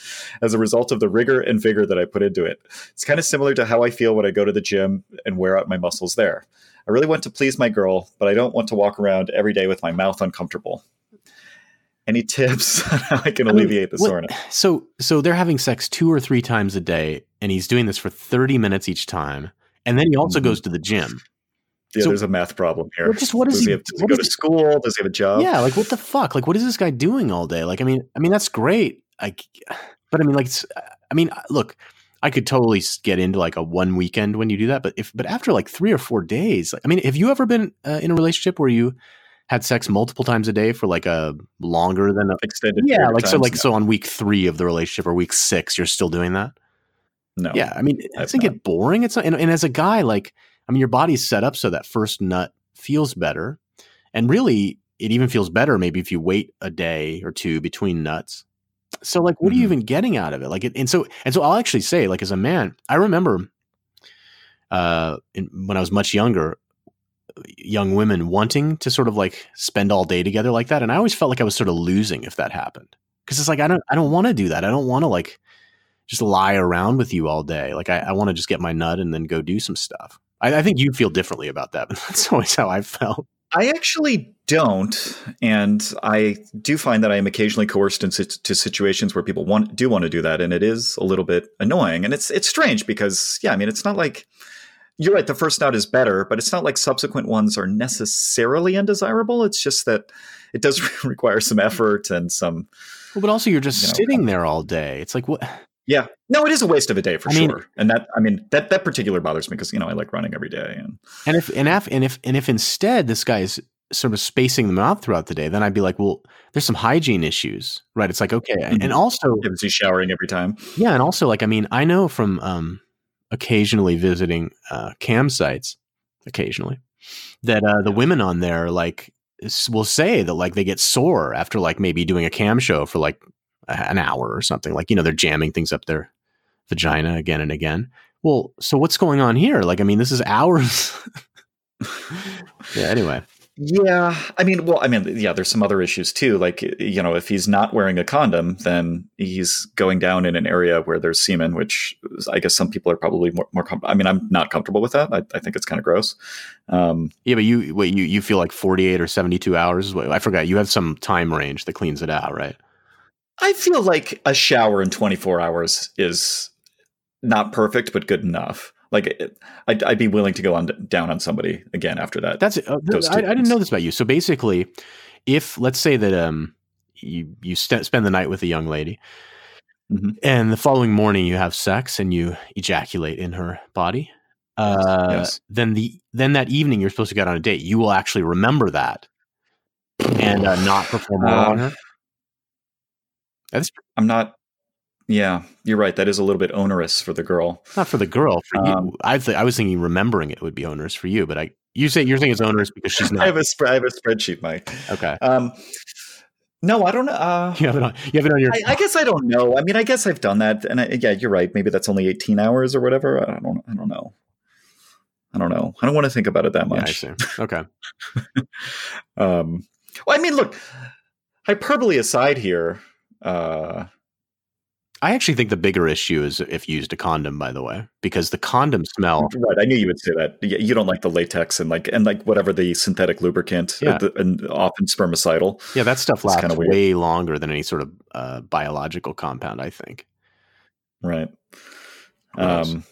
as a result of the rigor and vigor that I put into it. It's kind of similar to how I feel when I go to the gym and wear out my muscles there. I really want to please my girl, but I don't want to walk around every day with my mouth uncomfortable. Any tips on how I can I mean, alleviate the what- soreness? So so they're having sex two or three times a day, and he's doing this for thirty minutes each time, and then he also Mhm. goes to the gym. Yeah, so- there's a math problem here. Well, just what is does he- have, does he go to school? Does he have a job? yeah, like what the fuck? Like what is this guy doing all day? Like I mean, I mean that's great. Like, but I mean, like, it's, I mean, look, I could totally get into like a one weekend when you do that, but if but after like three or four days, like, I mean, have you ever been uh, in a relationship where you had sex multiple times a day for like a longer than a Extended. yeah, period of like so, like so on week three of the relationship or week six, you're still doing that. no. Yeah, I mean, doesn't get boring? It's not, and, and as a guy, like, I mean, your body's set up so that first nut feels better, and really, it even feels better maybe if you wait a day or two between nuts. So, like, what are you Mhm. even getting out of it? Like, it, and so, and so, I'll actually say, like, as a man, I remember, uh, in, when I was much younger, young women wanting to sort of like spend all day together like that, and I always felt like I was sort of losing if that happened because it's like I don't, I don't want to do that. I don't want to like just lie around with you all day. Like I, I want to just get my nut and then go do some stuff. I, I think you feel differently about that, but that's always how I felt. I actually don't, and I do find that I am occasionally coerced into to situations where people want do want to do that, and it is a little bit annoying, and it's it's strange because yeah, I mean, it's not like you're right. The first note is better, but it's not like subsequent ones are necessarily undesirable. It's just that it does require some effort and some Well, but also you're just You know, sitting uh, there all day. It's like what? Yeah. No, it is a waste of a day for I mean- sure, and that I mean that that particular bothers me because you know I like running every day, and And if and if and if and if instead this guy is sort of spacing them out throughout the day, then I'd be like, well, there's some hygiene issues, right? It's like okay, Mhm. and also is he showering every time? Yeah, and also like I mean, I know from um, occasionally visiting uh, cam sites, occasionally that uh, the women on there like will say that like they get sore after like maybe doing a cam show for like an hour or something. Like you know they're jamming things up their vagina again and again. Well, so what's going on here? Like I mean, this is hours. yeah. Anyway, Yeah, I mean, well, I mean, yeah, there's some other issues too. Like, you know, if he's not wearing a condom, then he's going down in an area where there's semen, which I guess some people are probably more. more com- I mean, I'm not comfortable with that. I, I think it's kind of gross. Um, yeah, but you wait, you you feel like forty eight or seventy two hours? I forgot. You have some time range that cleans it out, right? I feel like a shower in 24 hours is not perfect, but good enough. Like, I'd, I'd be willing to go on down on somebody again after that. That's uh, I, I didn't know this about you. So basically, if let's say that um you you st- spend the night with a young lady, Mhm. and the following morning you have sex and you ejaculate in her body, uh, yes. then the then that evening you're supposed to get on a date. You will actually remember that and uh, not perform well on Uh, her. That's I'm not. Yeah, you're right. That is a little bit onerous for the girl. not for the girl. For Um, you, I th- I was thinking remembering it would be onerous for you, but I you say you're saying it's onerous because she's I not. have a sp- I have a spreadsheet, Mike. okay, Um, no, I don't know. Uh, you have it on. You have it on your. I, I guess I don't know. I mean, I guess I've done that, and I, yeah, you're right. Maybe that's only 18 hours or whatever. I don't. I don't know. I don't know. I don't want to think about it that yeah, I much. see. Okay. um, well, I mean, look, hyperbole aside here. Uh, I actually think the bigger issue is if you used a condom, by the way, because the condom smell. right, I knew you would say that. You don't like the latex and like and like whatever the synthetic lubricant, uh, Yeah. the- and often spermicidal. Yeah, that stuff lasts kinda way longer than any sort of uh, biological compound. I think. Right. Um,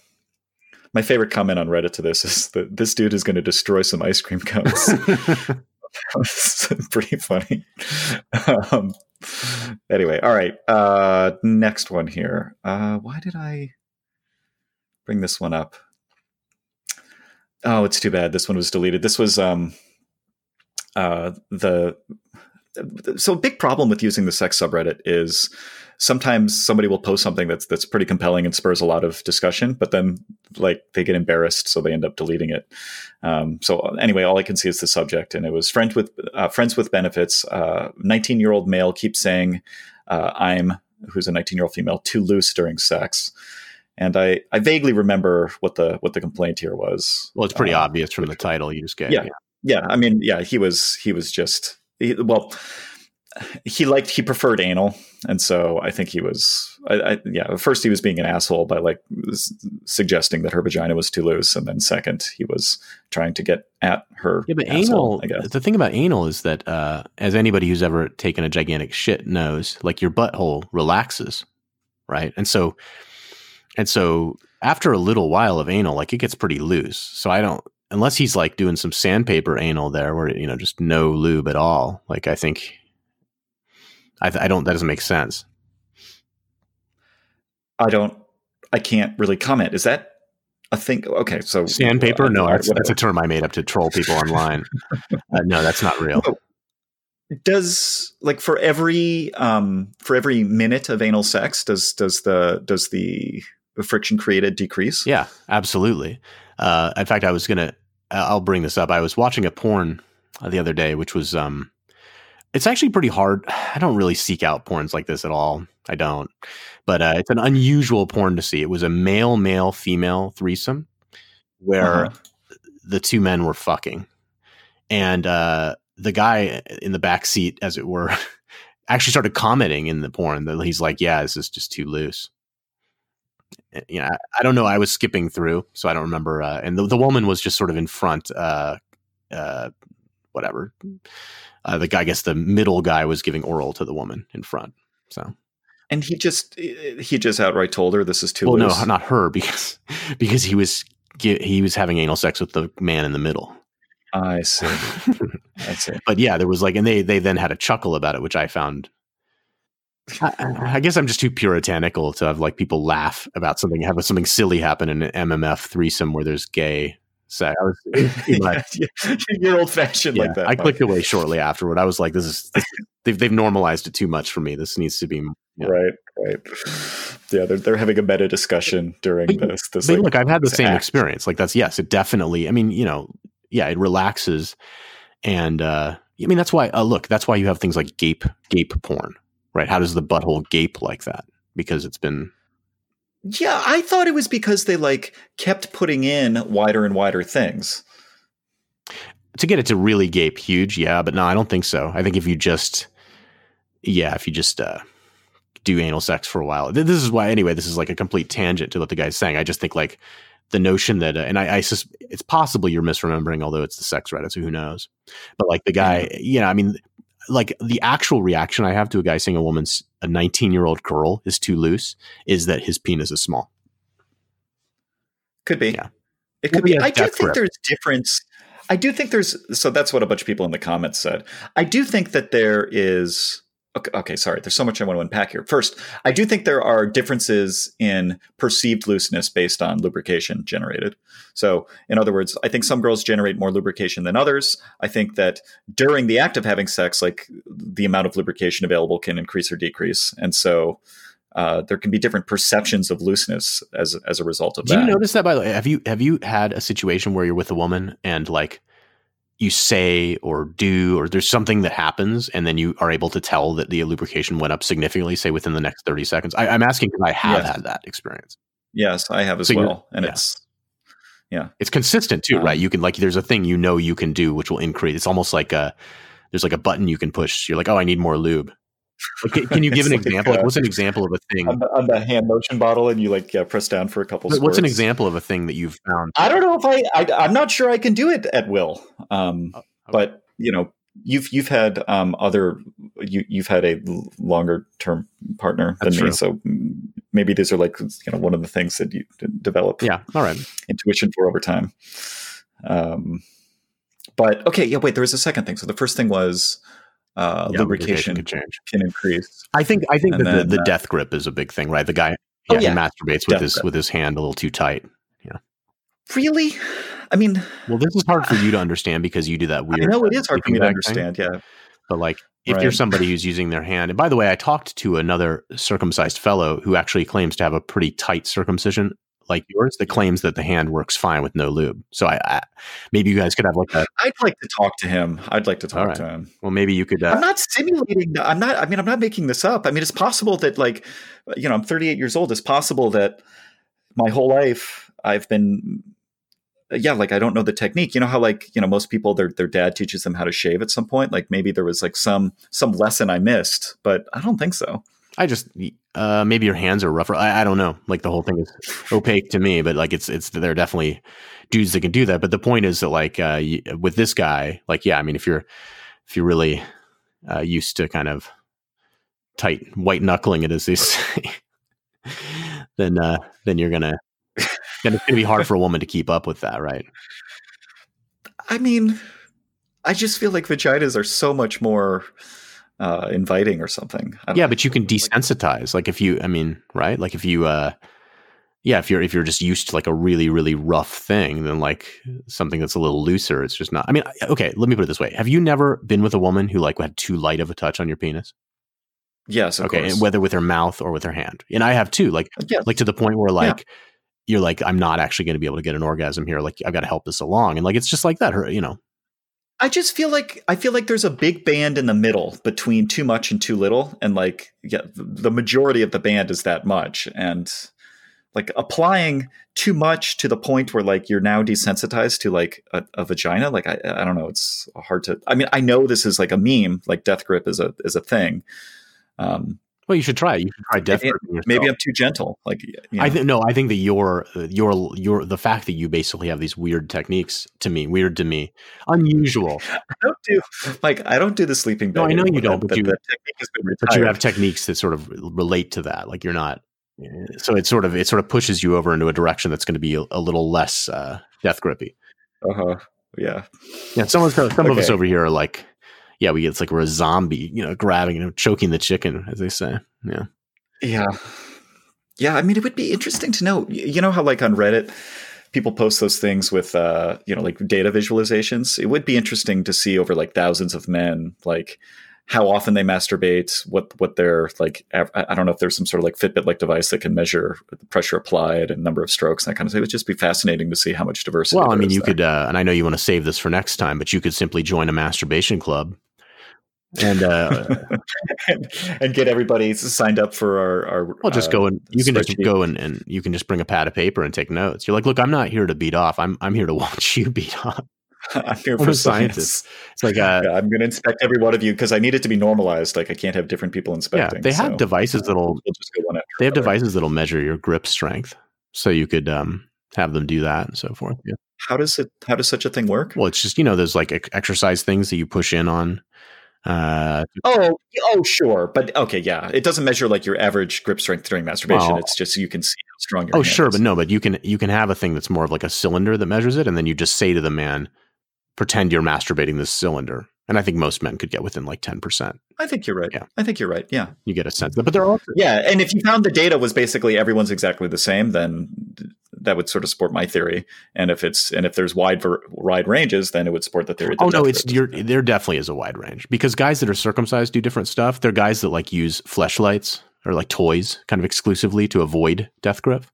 my favorite comment on Reddit to this is that this dude is going to destroy some ice cream cones. It's pretty funny. Um, anyway, all right. Uh, next one here. Uh, why did I bring this one up? Oh, it's too bad. This one was deleted. This was um, uh, the so a big problem with using the sex subreddit is sometimes somebody will post something that's that's pretty compelling and spurs a lot of discussion, but then like they get embarrassed, so they end up deleting it. Um, so anyway, all I can see is the subject, and it was friends with uh, friends with benefits. Nineteen year old male keeps saying, uh, "I'm who's a nineteen year old female too loose during sex." And I, I vaguely remember what the what the complaint here was. well, it's pretty Um, obvious from the title you just gave. yeah. yeah i mean yeah he was he was just he, well he liked he preferred anal, and so I think he was. I, I, yeah, at first he was being an asshole by like suggesting that her vagina was too loose, and then second he was trying to get at her. Yeah, but asshole, anal. The thing about anal is that, uh, as anybody who's ever taken a gigantic shit knows, like your butthole relaxes, right? And so, and so after a little while of anal, like it gets pretty loose. So I don't unless he's like doing some sandpaper anal there, where you know just no lube at all. Like I think I, I don't. That doesn't make sense. I don't. I can't really comment. Is that a thing? Okay, so sandpaper? Uh, no, that's, that's, a term I made up to troll people online. uh, no, that's not real. Does like for every um for every minute of anal sex, does does the does the friction created decrease? Yeah, absolutely. Uh, in fact, I was gonna. I'll bring this up. I was watching a porn the other day, which was um it's actually pretty hard. I don't really seek out porns like this at all. I don't. But uh, it's an unusual porn to see. It was a male, male, female threesome where uh-huh. the two men were fucking. And uh, the guy in the back seat, as it were, actually started commenting in the porn that he's like, yeah, this is just too loose. Eh, you know, I, I don't know. I was skipping through, so I don't remember. Uh, and the, the woman was just sort of in front, uh, uh whatever uh, the guy, I guess the middle guy was giving oral to the woman in front. So, and he just he just outright told her this is too. Well, loose. no, not her because because he was he was having anal sex with the man in the middle. I see. I see. But yeah, there was like, and they they then had a chuckle about it, which I found. I, I, guess I'm just too puritanical to have like people laugh about something, have something silly happen in an MMF threesome where there's gay so I was, yeah, you're old fashioned yeah, like that. I clicked away shortly afterward. I was like, this is, this, they've, they've normalized it too much for me. This needs to be. Know. Right, right. Yeah, they're, they're having a meta discussion during but, this. this like, look, I've had the same act. experience. Like, that's, yes, it definitely, I mean, you know, yeah, it relaxes. And, uh, I mean, that's why, uh, look, that's why you have things like gape, gape porn, right? How does the butthole gape like that? Because it's been yeah, I thought it was because they like kept putting in wider and wider things. To get it to really gape huge, yeah, but no, I don't think so. I think if you just yeah, if you just uh do anal sex for a while. This is why anyway, this is like a complete tangent to what the guy's saying. I just think like the notion that, uh, and I, I sus- it's possible you're misremembering, although it's the sex Reddit, so who knows? But like the guy, you know, I mean, like the actual reaction I have to a guy saying a woman's a 19 year old girl is too loose is that his penis is small. Could be. Yeah. It could be. I do think there's difference. I do think there's so that's what a bunch of people in the comments said. I do think that there is Okay, okay, sorry. There's so much I want to unpack here. First, I do think there are differences in perceived looseness based on lubrication generated. So, in other words, I think some girls generate more lubrication than others. I think that during the act of having sex, like the amount of lubrication available can increase or decrease. And so, uh, there can be different perceptions of looseness as as a result of do that. Do you notice that by the way? Have you have you had a situation where you're with a woman and like you say or do or there's something that happens and then you are able to tell that the lubrication went up significantly say within the next 30 seconds. I, am asking because i have yes. had that experience. Yes i have as so well and yeah. it's yeah. It's consistent too um, right? You can like there's a thing you know you can do which will increase it's almost like a there's like a button you can push. You're like oh i need more lube like, can you give an like example? like, what's an example of a thing on the, on the, hand motion bottle, and you like yeah, press down for a couple. Seconds. What's squirts. an example of a thing that you've found? I don't know if I, I am not sure I can do it at will. Um, oh, okay. but you know, you've you've had um other you you've had a longer term partner than That's me, so maybe these are like you know one of the things that you develop. Yeah, all right, intuition for over time. Um, but okay, yeah. Wait, there was a second thing. So the first thing was uh, yeah, lubrication, can, can increase. I think I think that then, the, the uh, death grip is a big thing, right? The guy oh, yeah, yeah. he masturbates with death his grip. with his hand a little too tight. Yeah. Really? I mean, well, this is hard for you to understand because you do that weird. I know it is hard for me to understand. Thing. Yeah. But like, if right. you're somebody who's using their hand, and by the way, I talked to another circumcised fellow who actually claims to have a pretty tight circumcision like yours that claims that the hand works fine with no lube. So I, I maybe you guys could have like a. I'd like to talk to him. I'd like to talk right. to him. Well, maybe you could. Uh, I'm not simulating. I'm not. I mean, I'm not making this up. I mean, it's possible that like, you know, I'm 38 years old. It's possible that my whole life I've been yeah, like I don't know the technique. You know how like you know most people their their dad teaches them how to shave at some point. Like maybe there was like some some lesson I missed, but I don't think so. I just uh, maybe your hands are rougher. I, I, don't know. Like the whole thing is opaque to me, but like it's it's there are definitely dudes that can do that. But the point is that like uh, with this guy, like yeah, I mean if you're if you're really uh, used to kind of tight white knuckling it as they say, then uh, then you're gonna then it's gonna be hard for a woman to keep up with that, right? I mean, I just feel like vaginas are so much more uh, inviting or something. Yeah, but you can desensitize. Like if you, I mean, right? Like if you, uh, yeah, if you're if you're just used to like a really really rough thing, then like something that's a little looser, it's just not. I mean, okay, let me put it this way: Have you never been with a woman who like had too light of a touch on your penis? Yes. okay, course. and whether with her mouth or with her hand, and I have too. Like, like to the point where like. Yeah. You're like, I'm not actually going to be able to get an orgasm here. Like, I've got to help this along, and like, it's just like that. Her, you know, I just feel like I feel like there's a big band in the middle between too much and too little, and like yeah, the majority of the band is that much, and like applying too much to the point where like you're now desensitized to like a, a, vagina. Like I, I don't know, it's hard to. I mean, I know this is like a meme, like death grip is a is a thing, um, well, you should try. It. You should try death Maybe I'm too gentle. Like you know. I think no. I think that your your your the fact that you basically have these weird techniques to me, weird to me, unusual. I don't do like I don't do the sleeping bag. No, I know you don't, but, you, but you have techniques that sort of relate to that. Like you're not. So it sort of it sort of pushes you over into a direction that's going to be a, a little less uh, death grippy. Uh huh. Yeah. Yeah. Some of some okay. of us over here are like yeah, we get it's like we're a zombie, you know, grabbing and choking the chicken, as they say. Yeah. Yeah. Yeah. I mean, it would be interesting to know, you know, how like on Reddit, people post those things with, uh, you know, like data visualizations. It would be interesting to see over like thousands of men, like, how often they masturbate, what what their like I don't know if there's some sort of like Fitbit like device that can measure the pressure applied and number of strokes and that kind of thing. It would just be fascinating to see how much diversity. Well, I mean, you there. could, uh, and I know you want to save this for next time, but you could simply join a masturbation club and uh, and, and, get everybody signed up for our. our well, just uh, go and you can just go and, and you can just bring a pad of paper and take notes. You're like, look, I'm not here to beat off. I'm I'm here to watch you beat off. I'm here for science. It's like uh, yeah, I'm going to inspect every one of you because I need it to be normalized. Like I can't have different people inspecting. Yeah, they have so, devices that'll. We'll just go one they have devices that'll measure your grip strength, so you could um, have them do that and so forth. Yeah. How does it? How does such a thing work? Well, it's just you know, there's like exercise things that you push in on uh, oh, oh, sure, but okay, yeah, it doesn't measure like your average grip strength during masturbation. Well, it's just you can see how strong your. Oh, sure, is. but no, but you can you can have a thing that's more of like a cylinder that measures it, and then you just say to the man, "Pretend you're masturbating this cylinder," and I think most men could get within like ten percent. I think you're right. Yeah, I think you're right. Yeah, you get a sense, of that. but they're also yeah, and if you found the data was basically everyone's exactly the same, then that would sort of support my theory. And if it's and if there's wide wide ranges, then it would support the theory. oh no, it's there definitely is a wide range because guys that are circumcised do different stuff. They're guys that like use fleshlights or like toys kind of exclusively to avoid death grip.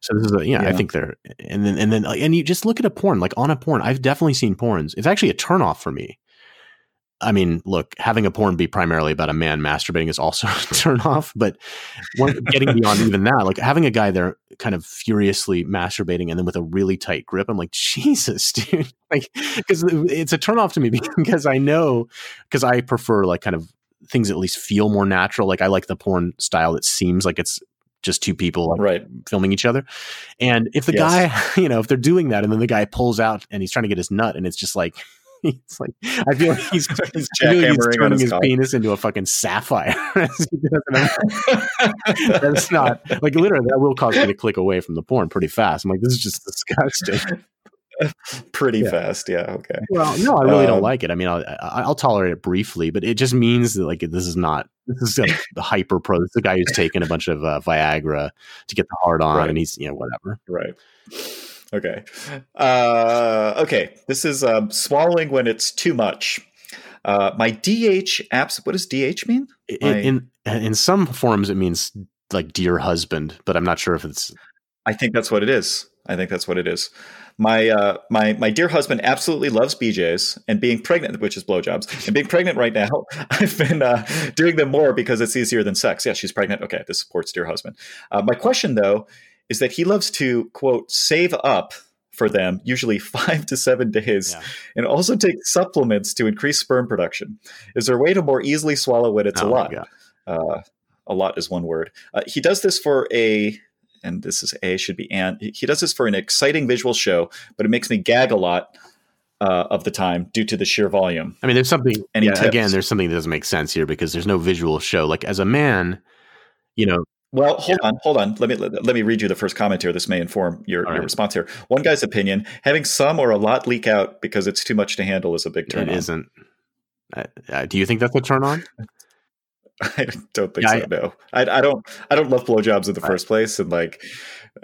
So this is a, yeah, yeah, I think they're and then and then and you just look at a porn like on a porn. I've definitely seen porns. It's actually a turnoff for me I mean, look, having a porn be primarily about a man masturbating is also a turn off, but getting beyond even that, like having a guy there kind of furiously masturbating and then with a really tight grip, I'm like, Jesus, dude. Like, because it's a turn off to me because I know, because I prefer like kind of things at least feel more natural. Like, I like the porn style that seems like it's just two people like, right. filming each other. And if the yes. guy, you know, if they're doing that and then the guy pulls out and he's trying to get his nut and it's just like, he's like, I feel like he's, he's, like he's turning his, his penis into a fucking sapphire. That's not like literally that will cause me to click away from the porn pretty fast. I'm like, this is just disgusting. pretty yeah. fast, yeah. Okay. Well, no, I really um, don't like it. I mean, I'll, I'll tolerate it briefly, but it just means that like this is not this is a hyper pro. This is the guy who's taken a bunch of uh, Viagra to get the hard on, right. and he's you know whatever. Right. Okay. Uh, okay. This is um, swallowing when it's too much. Uh, my DH apps. What does DH mean? My, in, in some forms, it means like dear husband, but I'm not sure if it's. I think that's what it is. I think that's what it is. My uh, my my dear husband absolutely loves BJ's, and being pregnant, which is blowjobs, and being pregnant right now, I've been uh, doing them more because it's easier than sex. Yeah, she's pregnant. Okay, this supports dear husband. Uh, my question though is that he loves to quote save up for them, usually five to seven days, Yeah. and also take supplements to increase sperm production. Is there a way to more easily swallow when it's Oh a lot? Uh, a lot is one word. Uh, he does this for a, and this is a should be and. He does this for an exciting visual show, but it makes me gag a lot uh, of the time due to the sheer volume. I mean, there's something. Any yeah, tips? again, there's something that doesn't make sense here because there's no visual show. Like as a man, you know, Well, hold on, hold on. Let me let, let me read you the first comment here. This may inform your, All your right. response here. One guy's opinion: having some or a lot leak out because it's too much to handle is a big turn it on. isn't. Uh, uh, do you think that's a turn on? I don't think Yeah, so. no, I, I don't. I don't love blowjobs in the first place, and like,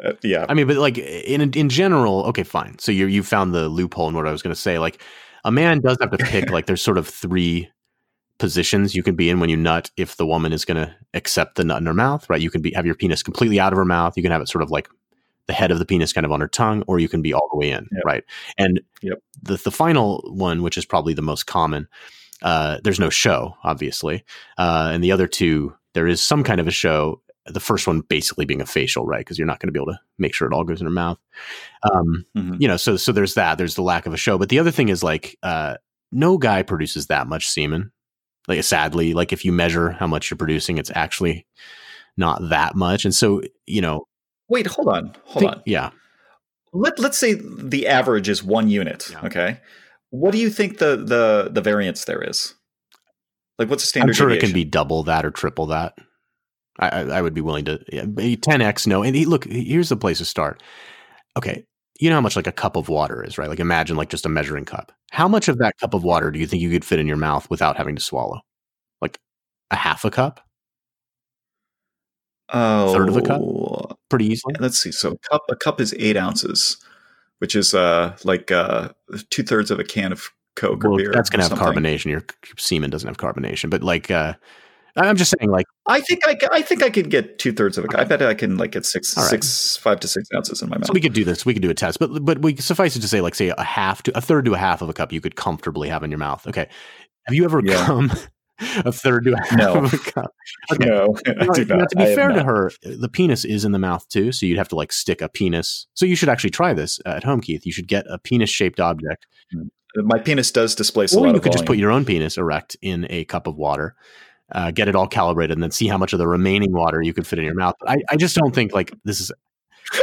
uh, yeah, I mean, but like in in general, okay, fine. So you you found the loophole in what I was going to say. Like a man does have to pick. like there's sort of three positions you can be in when you nut. If the woman is going to accept the nut in her mouth, right? You can be have your penis completely out of her mouth. You can have it sort of like the head of the penis kind of on her tongue, or you can be all the way in, Yep. right? And Yep. the the final one, which is probably the most common, uh, there's no show, obviously, uh, and the other two there is some kind of a show. The first one basically being a facial, right? Because you're not going to be able to make sure it all goes in her mouth. Um, Mhm. you know, so so there's that. There's the lack of a show, but the other thing is like uh, no guy produces that much semen. Like sadly, like if you measure how much you're producing, it's actually not that much. And so you know, Wait, hold on, hold think- on. yeah, Let Let's say the average is one unit. Yeah. Okay, what do you think the the the variance there is? Like, what's the standard I'm sure it can be double that or triple that. I, I, I would be willing to yeah, 10x. No, and he, look, here's the place to start. Okay, you know how much like a cup of water is, right? Like imagine like just a measuring cup. How much of that cup of water do you think you could fit in your mouth without having to swallow? Like a half a cup, oh, third of a cup? pretty easily. Let's see. So, a cup a cup is eight ounces, which is uh like uh two thirds of a can of Coke or Well, beer. that's to have something. carbonation. Your semen doesn't have carbonation, but like, uh, I'm just saying, like, I think I, I think I could get two thirds of a cup. I bet I can like get six right. six five to six ounces in my mouth. so we could do this. We could do a test, but but we suffice it to say, like, say a half to a third to a half of a cup, you could comfortably have in your mouth. Okay, have you ever Yeah. come a third to a half No. of a cup? Okay. No, Now, to be I fair to her, the penis is in the mouth too, so you'd have to like stick a penis. So you should actually try this uh, at home, Keith. You should get a penis-shaped object, my penis does displace a or you could just put your own penis erect in a cup of water, uh, get it all calibrated, and then see how much of the remaining water you could fit in your mouth. I, I just don't think like this is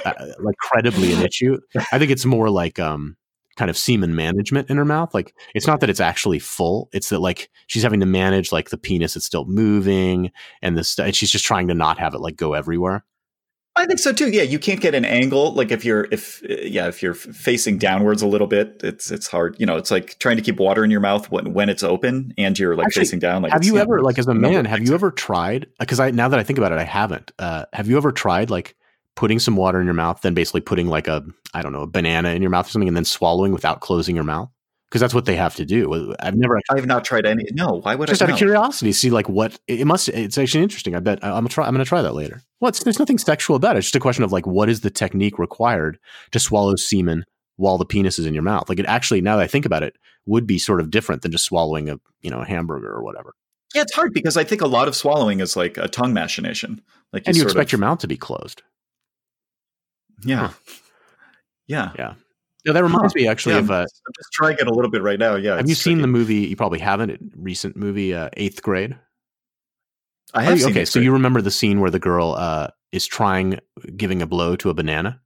uh, like credibly an issue. I think it's more like um kind of semen management in her mouth. Like it's not that it's actually full; it's that like she's having to manage like the penis that's still moving, and this and she's just trying to not have it like go everywhere. I think so too. Yeah, you can't get an angle. Like if you're if yeah if you're facing downwards a little bit, it's it's hard. You know, it's like trying to keep water in your mouth when when it's open and you're like Actually, facing down. Like have you ever like as a man have you ever tried because i now that i think about it i haven't uh, have you ever tried like putting some water in your mouth then basically putting like a i don't know a banana in your mouth or something and then swallowing without closing your mouth because that's what they have to do i've never I have not tried any. No, why would just I? Just out of curiosity see like what it must it's actually interesting i bet I- i'm gonna try i'm gonna try that later well there's nothing sexual about it it's just a question of like what is the technique required to swallow semen while the penis is in your mouth like it actually now that i think about it would be sort of different than just swallowing a you know a hamburger or whatever Yeah, it's hard because I think a lot of swallowing is like a tongue machination. Like and you sort expect of- your mouth to be closed Yeah. Yeah. Yeah, that reminds Huh. me actually Yeah, of. Uh, I'm just trying it a little bit right now. Yeah. have it's you seen tricky. the movie? You probably haven't. a Recent movie, uh, Eighth Grade. I have you- seen okay, so but- you remember the scene where the girl uh, is trying giving a blow to a banana?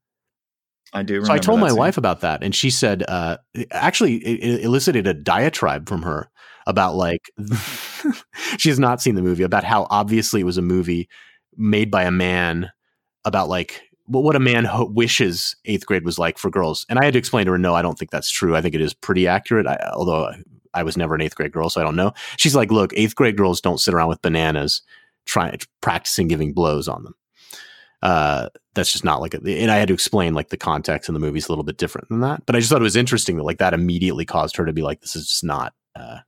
I do. So I told that my scene. wife about that, and she said, uh, actually, it, it elicited a diatribe from her about like she has not seen the movie about how obviously it was a movie made by a man about like what a man ho- wishes eighth grade was like for girls. And I had to explain to her, no, I don't think that's true. I think it is pretty accurate. I, although I was never an eighth grade girl, so I don't know. She's like, look, eighth grade girls don't sit around with bananas trying practicing giving blows on them. Uh, that's just not like a, and I had to explain like the context in the movie is a little bit different than that. But I just thought it was interesting that like that immediately caused her to be like, this is just not. Uh,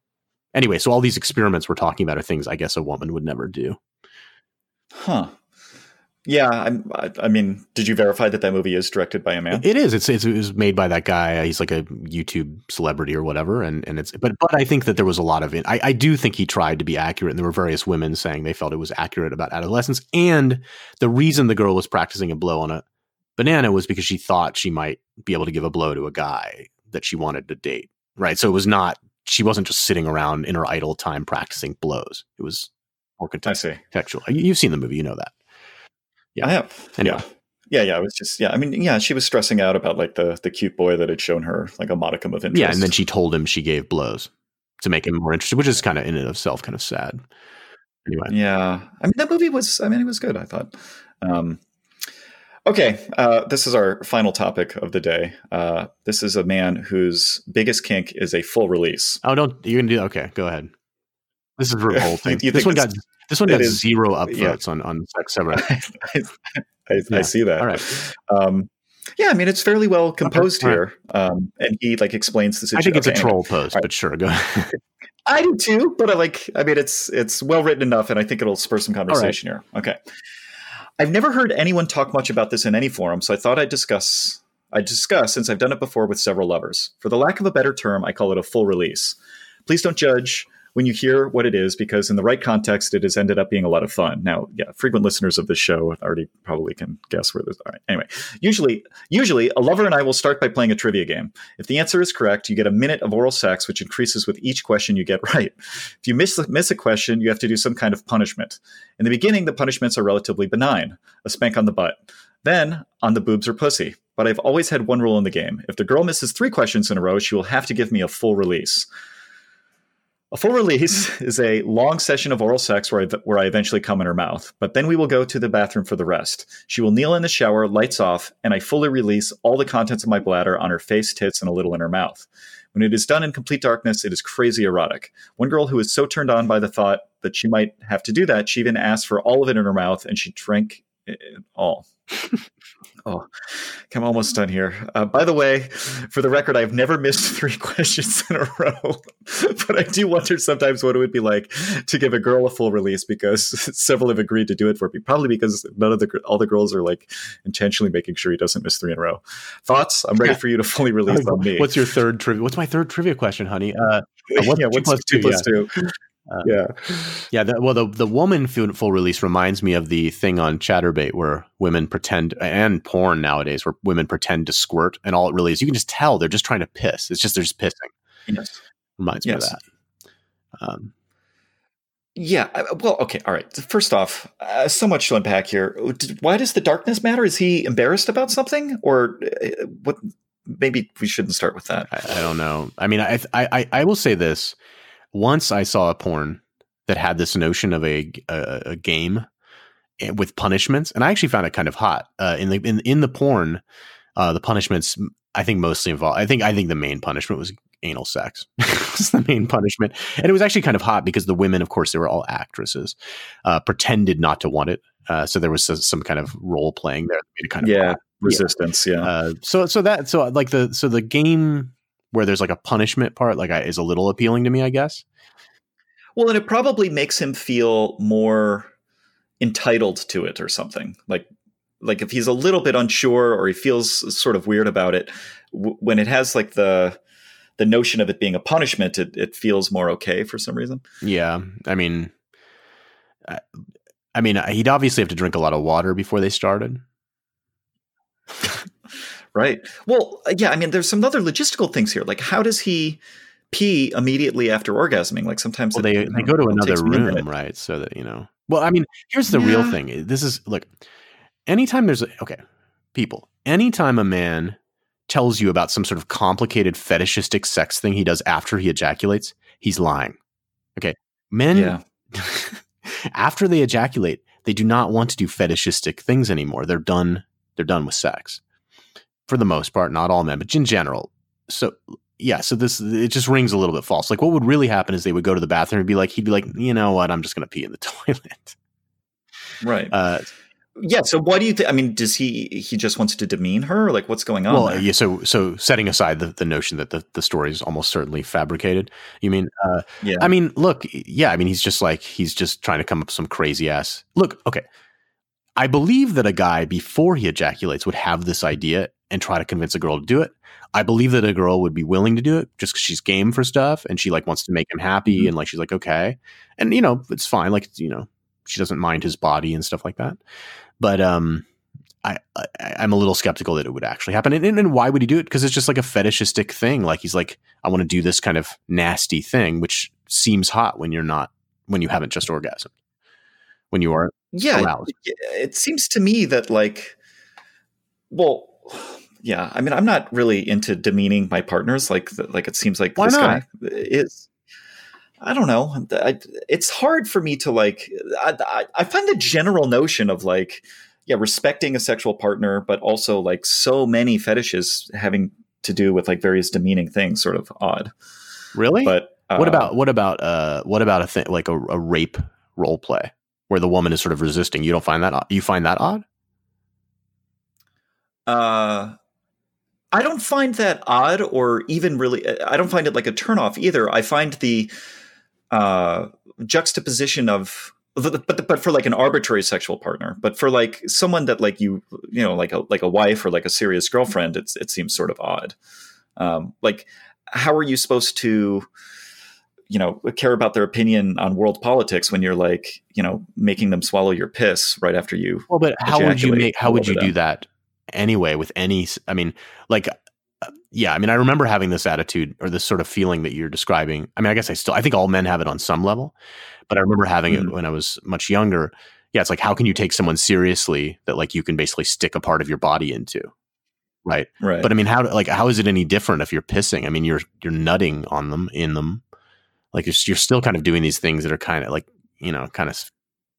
anyway, so all these experiments we're talking about are things I guess a woman would never do. Huh. Yeah. I'm, I, I mean, did you verify that that movie is directed by a man? It is. It's, it's it was made by that guy. He's like a YouTube celebrity or whatever, and and it's. But but I think that there was a lot of it. I, I do think he tried to be accurate, and there were various women saying they felt it was accurate about adolescence, and the reason the girl was practicing a blow on a banana was because she thought she might be able to give a blow to a guy that she wanted to date. Right. So it was not, she wasn't just sitting around in her idle time practicing blows. It was more I see. contextual. You've seen the movie, you know that. Yeah. I have. Anyway. Yeah. Yeah, yeah. I was just yeah. I mean, yeah, she was stressing out about like the the cute boy that had shown her like a modicum of interest. Yeah. And then she told him she gave blows to make him more interested, which is kind of in and of itself kind of sad. Anyway. Yeah, I mean that movie was. I mean, it was good. I thought. Um, okay, uh, this is our final topic of the day. Uh, this is a man whose biggest kink is a full release. Oh, don't, you're to do, okay, go ahead. This is revolting. You this think one this- got, this one got is- zero yeah. upvotes on, on Sex Seven. I, I, Yeah. I see that. All right. Um, yeah, I mean it's fairly well composed right. here, um, and he like explains the situation. I think it's a okay, anyway. troll post, right. but sure, go ahead. I do too, but I like. I mean, it's it's well written enough, and I think it'll spur some conversation here. Okay, I've never heard anyone talk much about this in any forum, so I thought I'd discuss. I discuss since I've done it before with several lovers. For the lack of a better term, I call it a full release. Please don't judge when you hear what it is, because in the right context, it has ended up being a lot of fun. Now, yeah, frequent listeners of this show already probably can guess where this. All right. Anyway, usually, usually, a lover and I will start by playing a trivia game. If the answer is correct, you get a minute of oral sex, which increases with each question you get right. If you miss miss a question, you have to do some kind of punishment. In the beginning, the punishments are relatively benign: a spank on the butt, then on the boobs or pussy. But I've always had one rule in the game: if the girl misses three questions in a row, she will have to give me a full release. A full release is a long session of oral sex where I, where I eventually come in her mouth, but then we will go to the bathroom for the rest. She will kneel in the shower, lights off, and I fully release all the contents of my bladder on her face, tits, and a little in her mouth. When it is done in complete darkness, it is crazy erotic. One girl who was so turned on by the thought that she might have to do that, she even asked for all of it in her mouth, and she drank it all. Oh, I'm almost done here. Uh, by the way, for the record, I've never missed three questions in a row, but I do wonder sometimes what it would be like to give a girl a full release because several have agreed to do it for me. Probably because none of the all the girls are like intentionally making sure he doesn't miss three in a row. Thoughts? I'm ready for you to fully release on me. What's your third trivia? What's my third trivia question, honey? Uh, what's yeah, two what's plus two two? plus two? Uh, yeah. yeah. The, well, the the woman full, release reminds me of the thing on Chaturbate where women pretend and porn nowadays where women pretend to squirt, and all it really is you can just tell they're just trying to piss. It's just they're just pissing. Yes. Reminds me of that. Um, Yeah. Well, okay. All right. First off, uh, so much to unpack here. Why does the darkness matter? Is he embarrassed about something, or uh, what? Maybe we shouldn't start with that. I, I don't know. I mean, I, I I I will say this: once I saw a porn that had this notion of a a, a game eh, with punishments, and I actually found it kind of hot. Uh, in the in in the porn, uh, the punishments I think mostly involved. I think I think the main punishment was anal sex. was the main punishment, and it was actually kind of hot because the women, of course, they were all actresses, uh, pretended not to want it. Uh, so there was some, kind of role playing there. that made it kind of Yeah. hot. Resistance. Yeah. Uh, so so that so like the so the game where there's like a punishment part like I, is a little appealing to me, I guess. Well, and it probably makes him feel more entitled to it or something. Like like if he's a little bit unsure or he feels sort of weird about it, w- when it has like the the notion of it being a punishment, it, it feels more okay for some reason. Yeah, I mean, I, I mean, he'd obviously have to drink a lot of water before they started. Right. Well, uh, yeah, I mean, there's some other logistical things here. Like, how does he pee immediately after orgasming? Like, sometimes Well, they they don't go to another takes me a room, right? So that you know. Well, I mean, here's the real thing. This is look. Anytime there's a, okay, people. Anytime a man tells you about some sort of complicated fetishistic sex thing he does after he ejaculates, he's lying. Okay, men. Yeah. after they ejaculate, they do not want to do fetishistic things anymore. They're done. They're done with sex, for the most part. Not all men, but in general. So yeah, so this it just rings a little bit false. Like what would really happen is they would go to the bathroom and be like, he'd be like, you know what, I'm just gonna pee in the toilet. Right. Uh, yeah. So, why do you think? I mean, does he he just wants to demean her? Like, what's going on? well, there? yeah. So so setting aside the, the notion that the the story is almost certainly fabricated, you mean? Uh, yeah. I mean, look, yeah, I mean, he's just like he's just trying to come up with some crazy ass. Look, okay, I believe that a guy before he ejaculates would have this idea and try to convince a girl to do it. I believe that a girl would be willing to do it just because she's game for stuff and she like wants to make him happy Mhm. and like she's like okay, and you know it's fine. Like you know she doesn't mind his body and stuff like that. But um, I, I am a little skeptical that it would actually happen. And, and why would he do it? Because it's just like a fetishistic thing. Like he's like, I want to do this kind of nasty thing, which seems hot when you're not when you haven't just orgasmed. When you are yeah, aroused. It, it seems to me that like, well, yeah. I mean, I'm not really into demeaning my partners. Like, like it seems like why this not? guy is. I don't know. I, it's hard for me to like. I, I find the general notion of like yeah, respecting a sexual partner, but also like so many fetishes having to do with like various demeaning things, sort of odd. Really? But uh, what about what about uh what about a thing like a, a rape role play where the woman is sort of resisting? You don't find that you find that odd? Uh, I don't find that odd, or even really. I don't find it like a turnoff either. I find the uh, juxtaposition of but but for like an arbitrary sexual partner but for like someone that like you you know like a like a wife or like a serious girlfriend it's it seems sort of odd um like how are you supposed to you know care about their opinion on world politics when you're like you know making them swallow your piss right after you well but how would you make how would you do that anyway with any i mean like yeah, I mean, I remember having this attitude or this sort of feeling that you're describing. I mean, I guess I still, I think all men have it on some level, but I remember having mm-hmm. it when I was much younger. Yeah, it's like, how can you take someone seriously that like you can basically stick a part of your body into? Right. Right. But I mean, how, like, how is it any different if you're pissing? I mean, you're, you're nutting on them, in them. Like, you're, you're still kind of doing these things that are kind of like, you know, kind of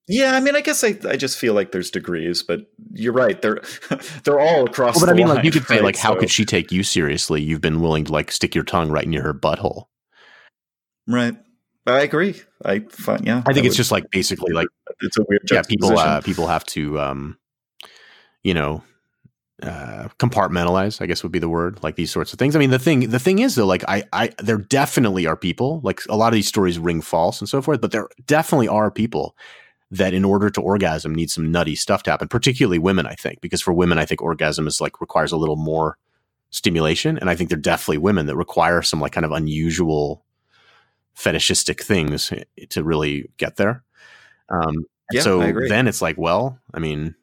yeah, I mean, I guess I, I just feel like there's degrees, but you're right. They're they're all across. Well, but I mean, line, like you could right? say, like, how so. could she take you seriously? You've been willing to like stick your tongue right near her butthole. Right. I agree. I find yeah. I think it's would, just like basically like it's a weird. Yeah, people uh, people have to, um, you know, uh, compartmentalize. I guess would be the word. Like these sorts of things. I mean, the thing the thing is though, like I I there definitely are people like a lot of these stories ring false and so forth, but there definitely are people that in order to orgasm needs some nutty stuff to happen, particularly women, I think, because for women, I think orgasm is like requires a little more stimulation. And I think they're definitely women that require some like kind of unusual fetishistic things to really get there. Um, yeah, so then it's like, well, I mean,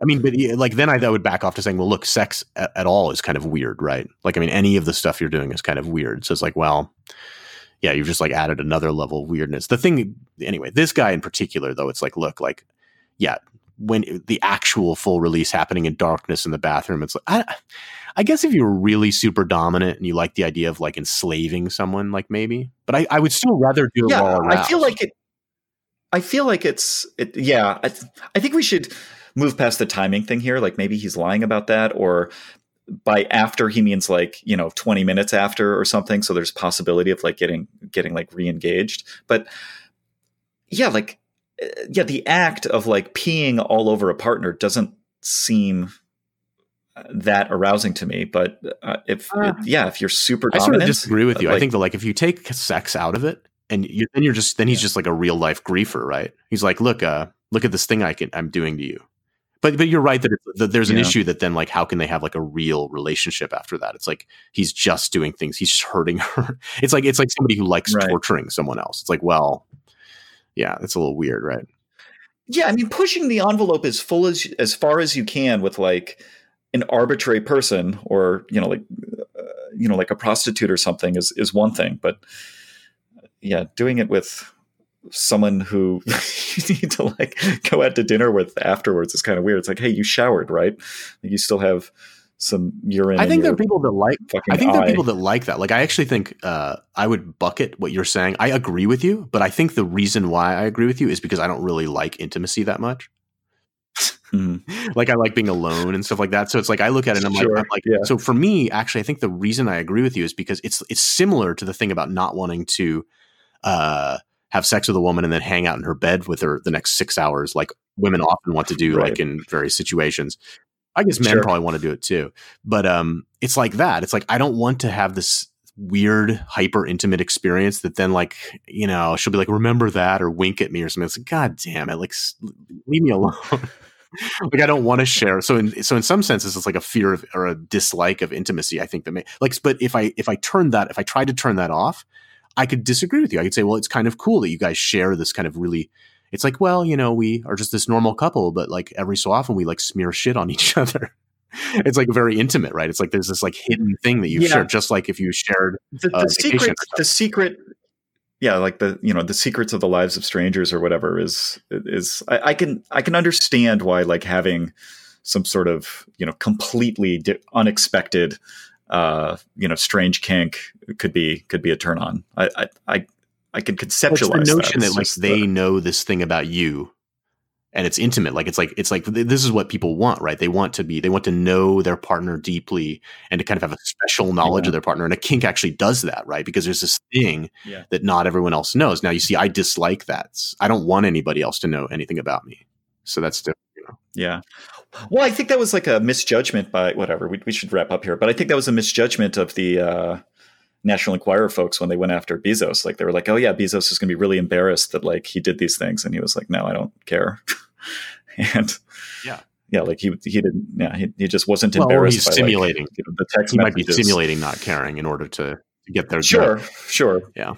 I mean, but like then I, I would back off to saying, well, look, sex at, at, all is kind of weird, right? Like, I mean, any of the stuff you're doing is kind of weird. So it's like, well, yeah, you've just like added another level of weirdness. The thing, anyway, this guy in particular, though, it's like, look, like, yeah, when the actual full release happening in darkness in the bathroom, it's like, I, I guess if you're really super dominant and you like the idea of like enslaving someone, like maybe, but I, I would still rather do it yeah, I feel like it, I feel like it's, it, yeah, I, th- I think we should move past the timing thing here. Like maybe he's lying about that, or by after he means like you know 20 minutes after or something. So there's possibility of like getting getting like re-engaged. But yeah like uh, yeah the act of like peeing all over a partner doesn't seem uh, that arousing to me. But uh, if uh, yeah if you're super i sort of disagree with you. Like, i think that like if you take sex out of it and you, then you're just then he's yeah. just like a real life griefer right? He's like look uh look at this thing i can i'm doing to you but but you're right that, that there's an yeah. issue that then like how can they have like a real relationship after that? It's like he's just doing things. He's just hurting her. It's like it's like somebody who likes right. torturing someone else. It's like well, yeah, it's a little weird, right? Yeah, I mean, pushing the envelope as full as as far as you can with like an arbitrary person or you know like uh, you know like a prostitute or something is is one thing, but yeah, doing it with someone who you need to like go out to dinner with afterwards is kind of weird. It's like, hey, you showered, right? you still have some urine. I think there are people that like. I think there are people that like that. Like, I actually think uh, I would bucket what you're saying. I agree with you, but I think the reason why I agree with you is because I don't really like intimacy that much. Mm. like I like being alone and stuff like that. So it's like I look at it and I'm sure. like, I'm like yeah. so for me, actually, I think the reason I agree with you is because it's it's similar to the thing about not wanting to uh, have sex with a woman and then hang out in her bed with her the next six hours, like women often want to do, right. like in various situations. I guess men sure. probably want to do it too, but um, it's like that. It's like I don't want to have this weird, hyper intimate experience that then, like, you know, she'll be like, "Remember that," or wink at me or something. It's like, God damn it! Like, leave me alone. like I don't want to share. So in so in some senses, it's like a fear of or a dislike of intimacy. I think that may like, but if I if I turn that if I try to turn that off, I could disagree with you. I could say, well, it's kind of cool that you guys share this kind of really It's like, well, you know, we are just this normal couple, but like every so often we like smear shit on each other. it's like very intimate, right? It's like there's this like hidden thing that you yeah. share, just like if you shared the, the uh, secret. The secret, yeah, like the you know the secrets of the lives of strangers or whatever is is I, I can I can understand why like having some sort of you know completely di- unexpected uh, you know strange kink could be could be a turn on. I I I, I can conceptualize well, the notion that, that like they the, know this thing about you and it's intimate like it's like it's like this is what people want right they want to be they want to know their partner deeply and to kind of have a special knowledge yeah. of their partner and a kink actually does that right because there's this thing yeah. that not everyone else knows now you see i dislike that i don't want anybody else to know anything about me so that's different? Yeah well, I think that was like a misjudgment by whatever. We, we should wrap up here, but I think that was a misjudgment of the uh, National Enquirer folks when they went after Bezos. Like they were like, "Oh yeah, Bezos is going to be really embarrassed that like he did these things," and he was like, "No, I don't care." and yeah, yeah, like he he didn't. Yeah, he, he just wasn't well, embarrassed. He's by, simulating like, you know, the text. He messages. might be simulating not caring in order to, to get there. Sure, sure. Yeah.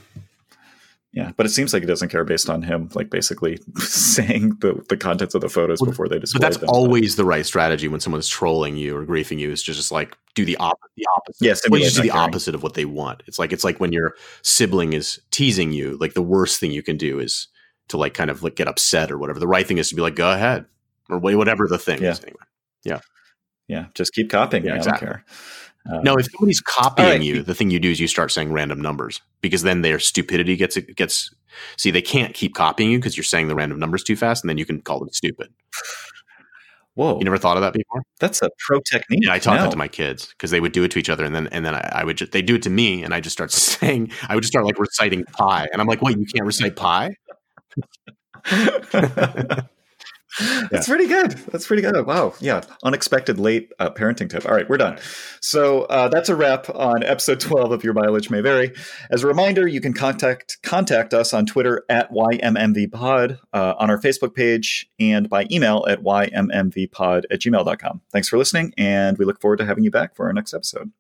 Yeah, but it seems like he doesn't care based on him, like basically saying the, the contents of the photos well, before they display But that's them. always the right strategy when someone's trolling you or griefing you is just, just like do the, op- the opposite. Yes, well, you just do the caring. opposite of what they want. It's like it's like when your sibling is teasing you, like the worst thing you can do is to like kind of like get upset or whatever. The right thing is to be like, go ahead or whatever the thing yeah. is. Anyway, yeah, yeah, just keep copying. Yeah, exactly. I don't care. Um, no, if somebody's copying right. you, the thing you do is you start saying random numbers because then their stupidity gets gets. See, they can't keep copying you because you're saying the random numbers too fast, and then you can call them stupid. Whoa! You never thought of that before? That's a pro technique. Yeah, I taught no. that to my kids because they would do it to each other, and then and then I, I would just, they do it to me, and I just start saying I would just start like reciting pi, and I'm like, wait, you can't recite pi? That's pretty good. That's pretty good. Wow. Yeah. Unexpected late uh, parenting tip. All right, we're done. So uh, that's a wrap on episode 12 of Your Mileage May Vary. As a reminder, you can contact contact us on Twitter at YMMVPod, uh, on our Facebook page, and by email at YMMVPod at gmail.com. Thanks for listening, and we look forward to having you back for our next episode.